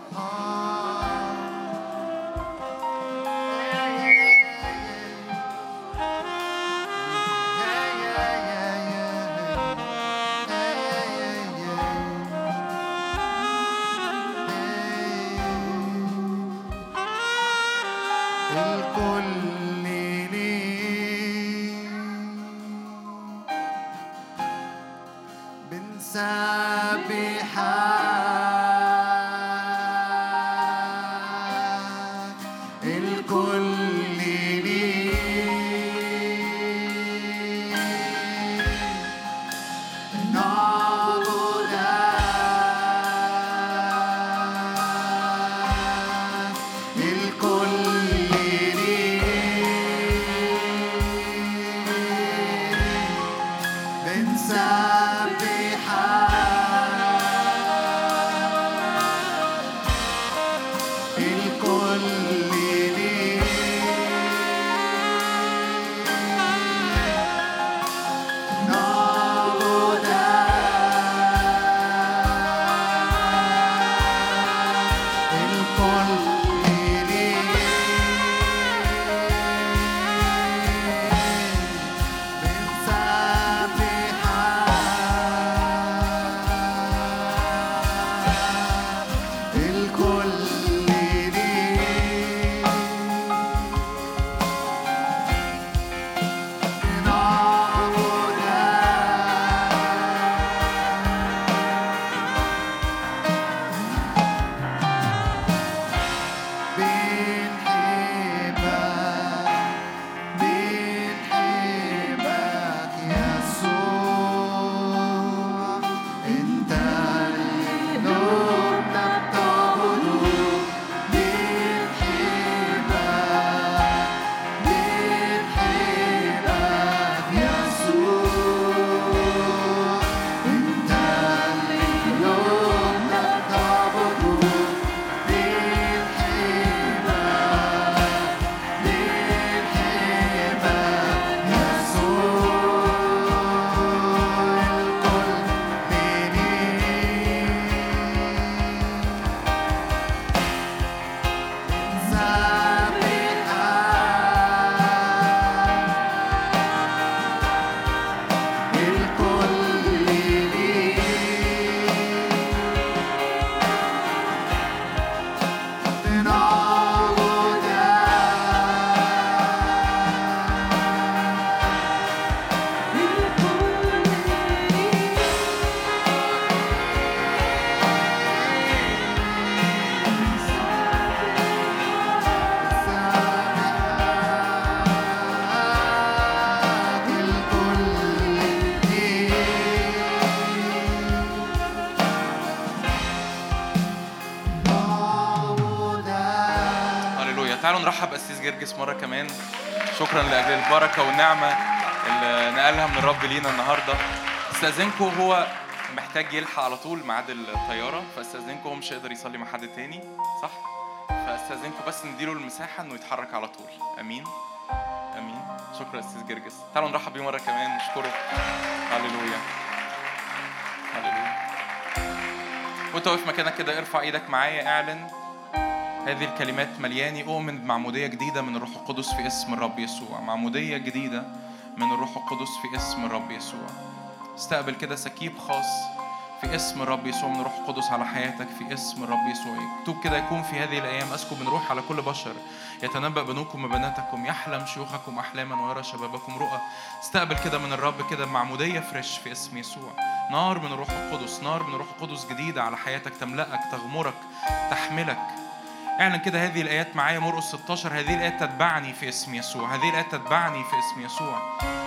S3: جرجس مرة كمان. شكرا لأجل البركة والنعمة اللي نقلها من الرب لينا النهاردة. استأذنكم هو محتاج يلحق على طول ميعاد الطيارة فاستأذنكم هو مش هيقدر يصلي مع حد تاني صح؟ فاستأذنكم بس نديله المساحة إنه يتحرك على طول. أمين. آمين. شكرا أستاذ جرجس. تعالوا نرحب بيه مرة كمان نشكره. هللويا. هللويا. وانت واقف مكانك كده ارفع إيدك معايا اعلن. هذه الكلمات مليانة إيمان بمعموديه جديدة من الروح القدس في اسم الرب يسوع. معمودية جديدة من الروح القدس في اسم الرب يسوع. استقبل كده سكيب خاص في اسم الرب يسوع من روح القدس على حياتك في اسم الرب يسوع. مكتوب كده يكون في هذه الأيام اسكب من روح على كل بشر. يتنبأ بنوكم وبناتكم يحلم شيوخكم أحلاما ويرى شبابكم رؤى. استقبل كده من الرب كده معمودية fresh في اسم يسوع. نار من الروح القدس. نار من الروح القدس جديدة على حياتك تملأك تغمرك تحملك. اعلن كده هذه الآيات معايا مرقس 16 هذه الآيات تتبعني في اسم يسوع. هذه الآيات تتبعني في اسم يسوع.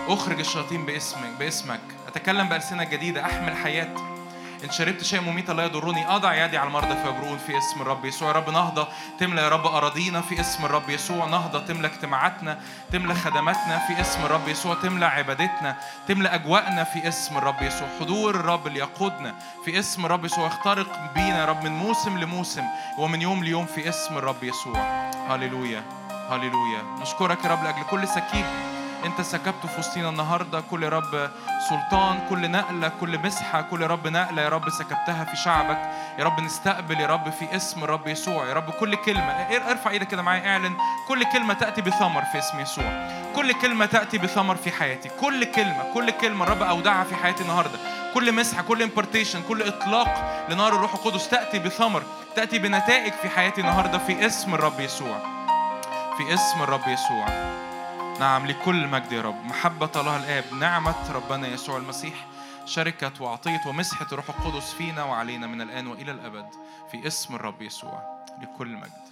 S3: أخرج الشياطين باسمك باسمك. أتكلم بألسنة جديدة. أحمل حياة ان شربت شيء مميتا لا يضرني اضع يدي على المرضى فيبرؤون في اسم الرب يسوع. يا رب نهضة تملى يا رب أراضينا في اسم الرب يسوع. نهضة تملى اجتماعاتنا تملى خدماتنا في اسم الرب يسوع. تملى عبادتنا تملى أجواءنا في اسم الرب يسوع. حضور الرب اللي يقودنا في اسم الرب يسوع. يخترق بينا يا رب من موسم لموسم ومن يوم ليوم في اسم الرب يسوع. هللويا هللويا. نشكرك يا رب لأجل كل سكيب انت سكبته في وسطينا النهارده. كل يا رب سلطان كل نقلة كل مسحة كل يا رب نقلة. يا رب سكبتها في شعبك. يا رب نستقبل يا رب في اسم الرب يسوع. يا رب كل كلمة ار- ارفع إيدك كده معايا اعلن. كل كلمة تأتي بثمر في اسم يسوع. كل كلمة تأتي بثمر في حياتي. كل كلمة كل كلمة الرب أودعها في حياتي النهارده. كل مسحة كل امبارتيشن كل إطلاق لنار الروح القدس تأتي بثمر تأتي بنتائج في حياتي النهارده في اسم الرب يسوع. في اسم الرب يسوع. نعم لكل مجد يا رب. محبة الله الآب نعمة ربنا يسوع المسيح شركة وعطية ومسحة الروح القدس فينا وعلينا من الآن وإلى الأبد في اسم الرب يسوع لكل مجد.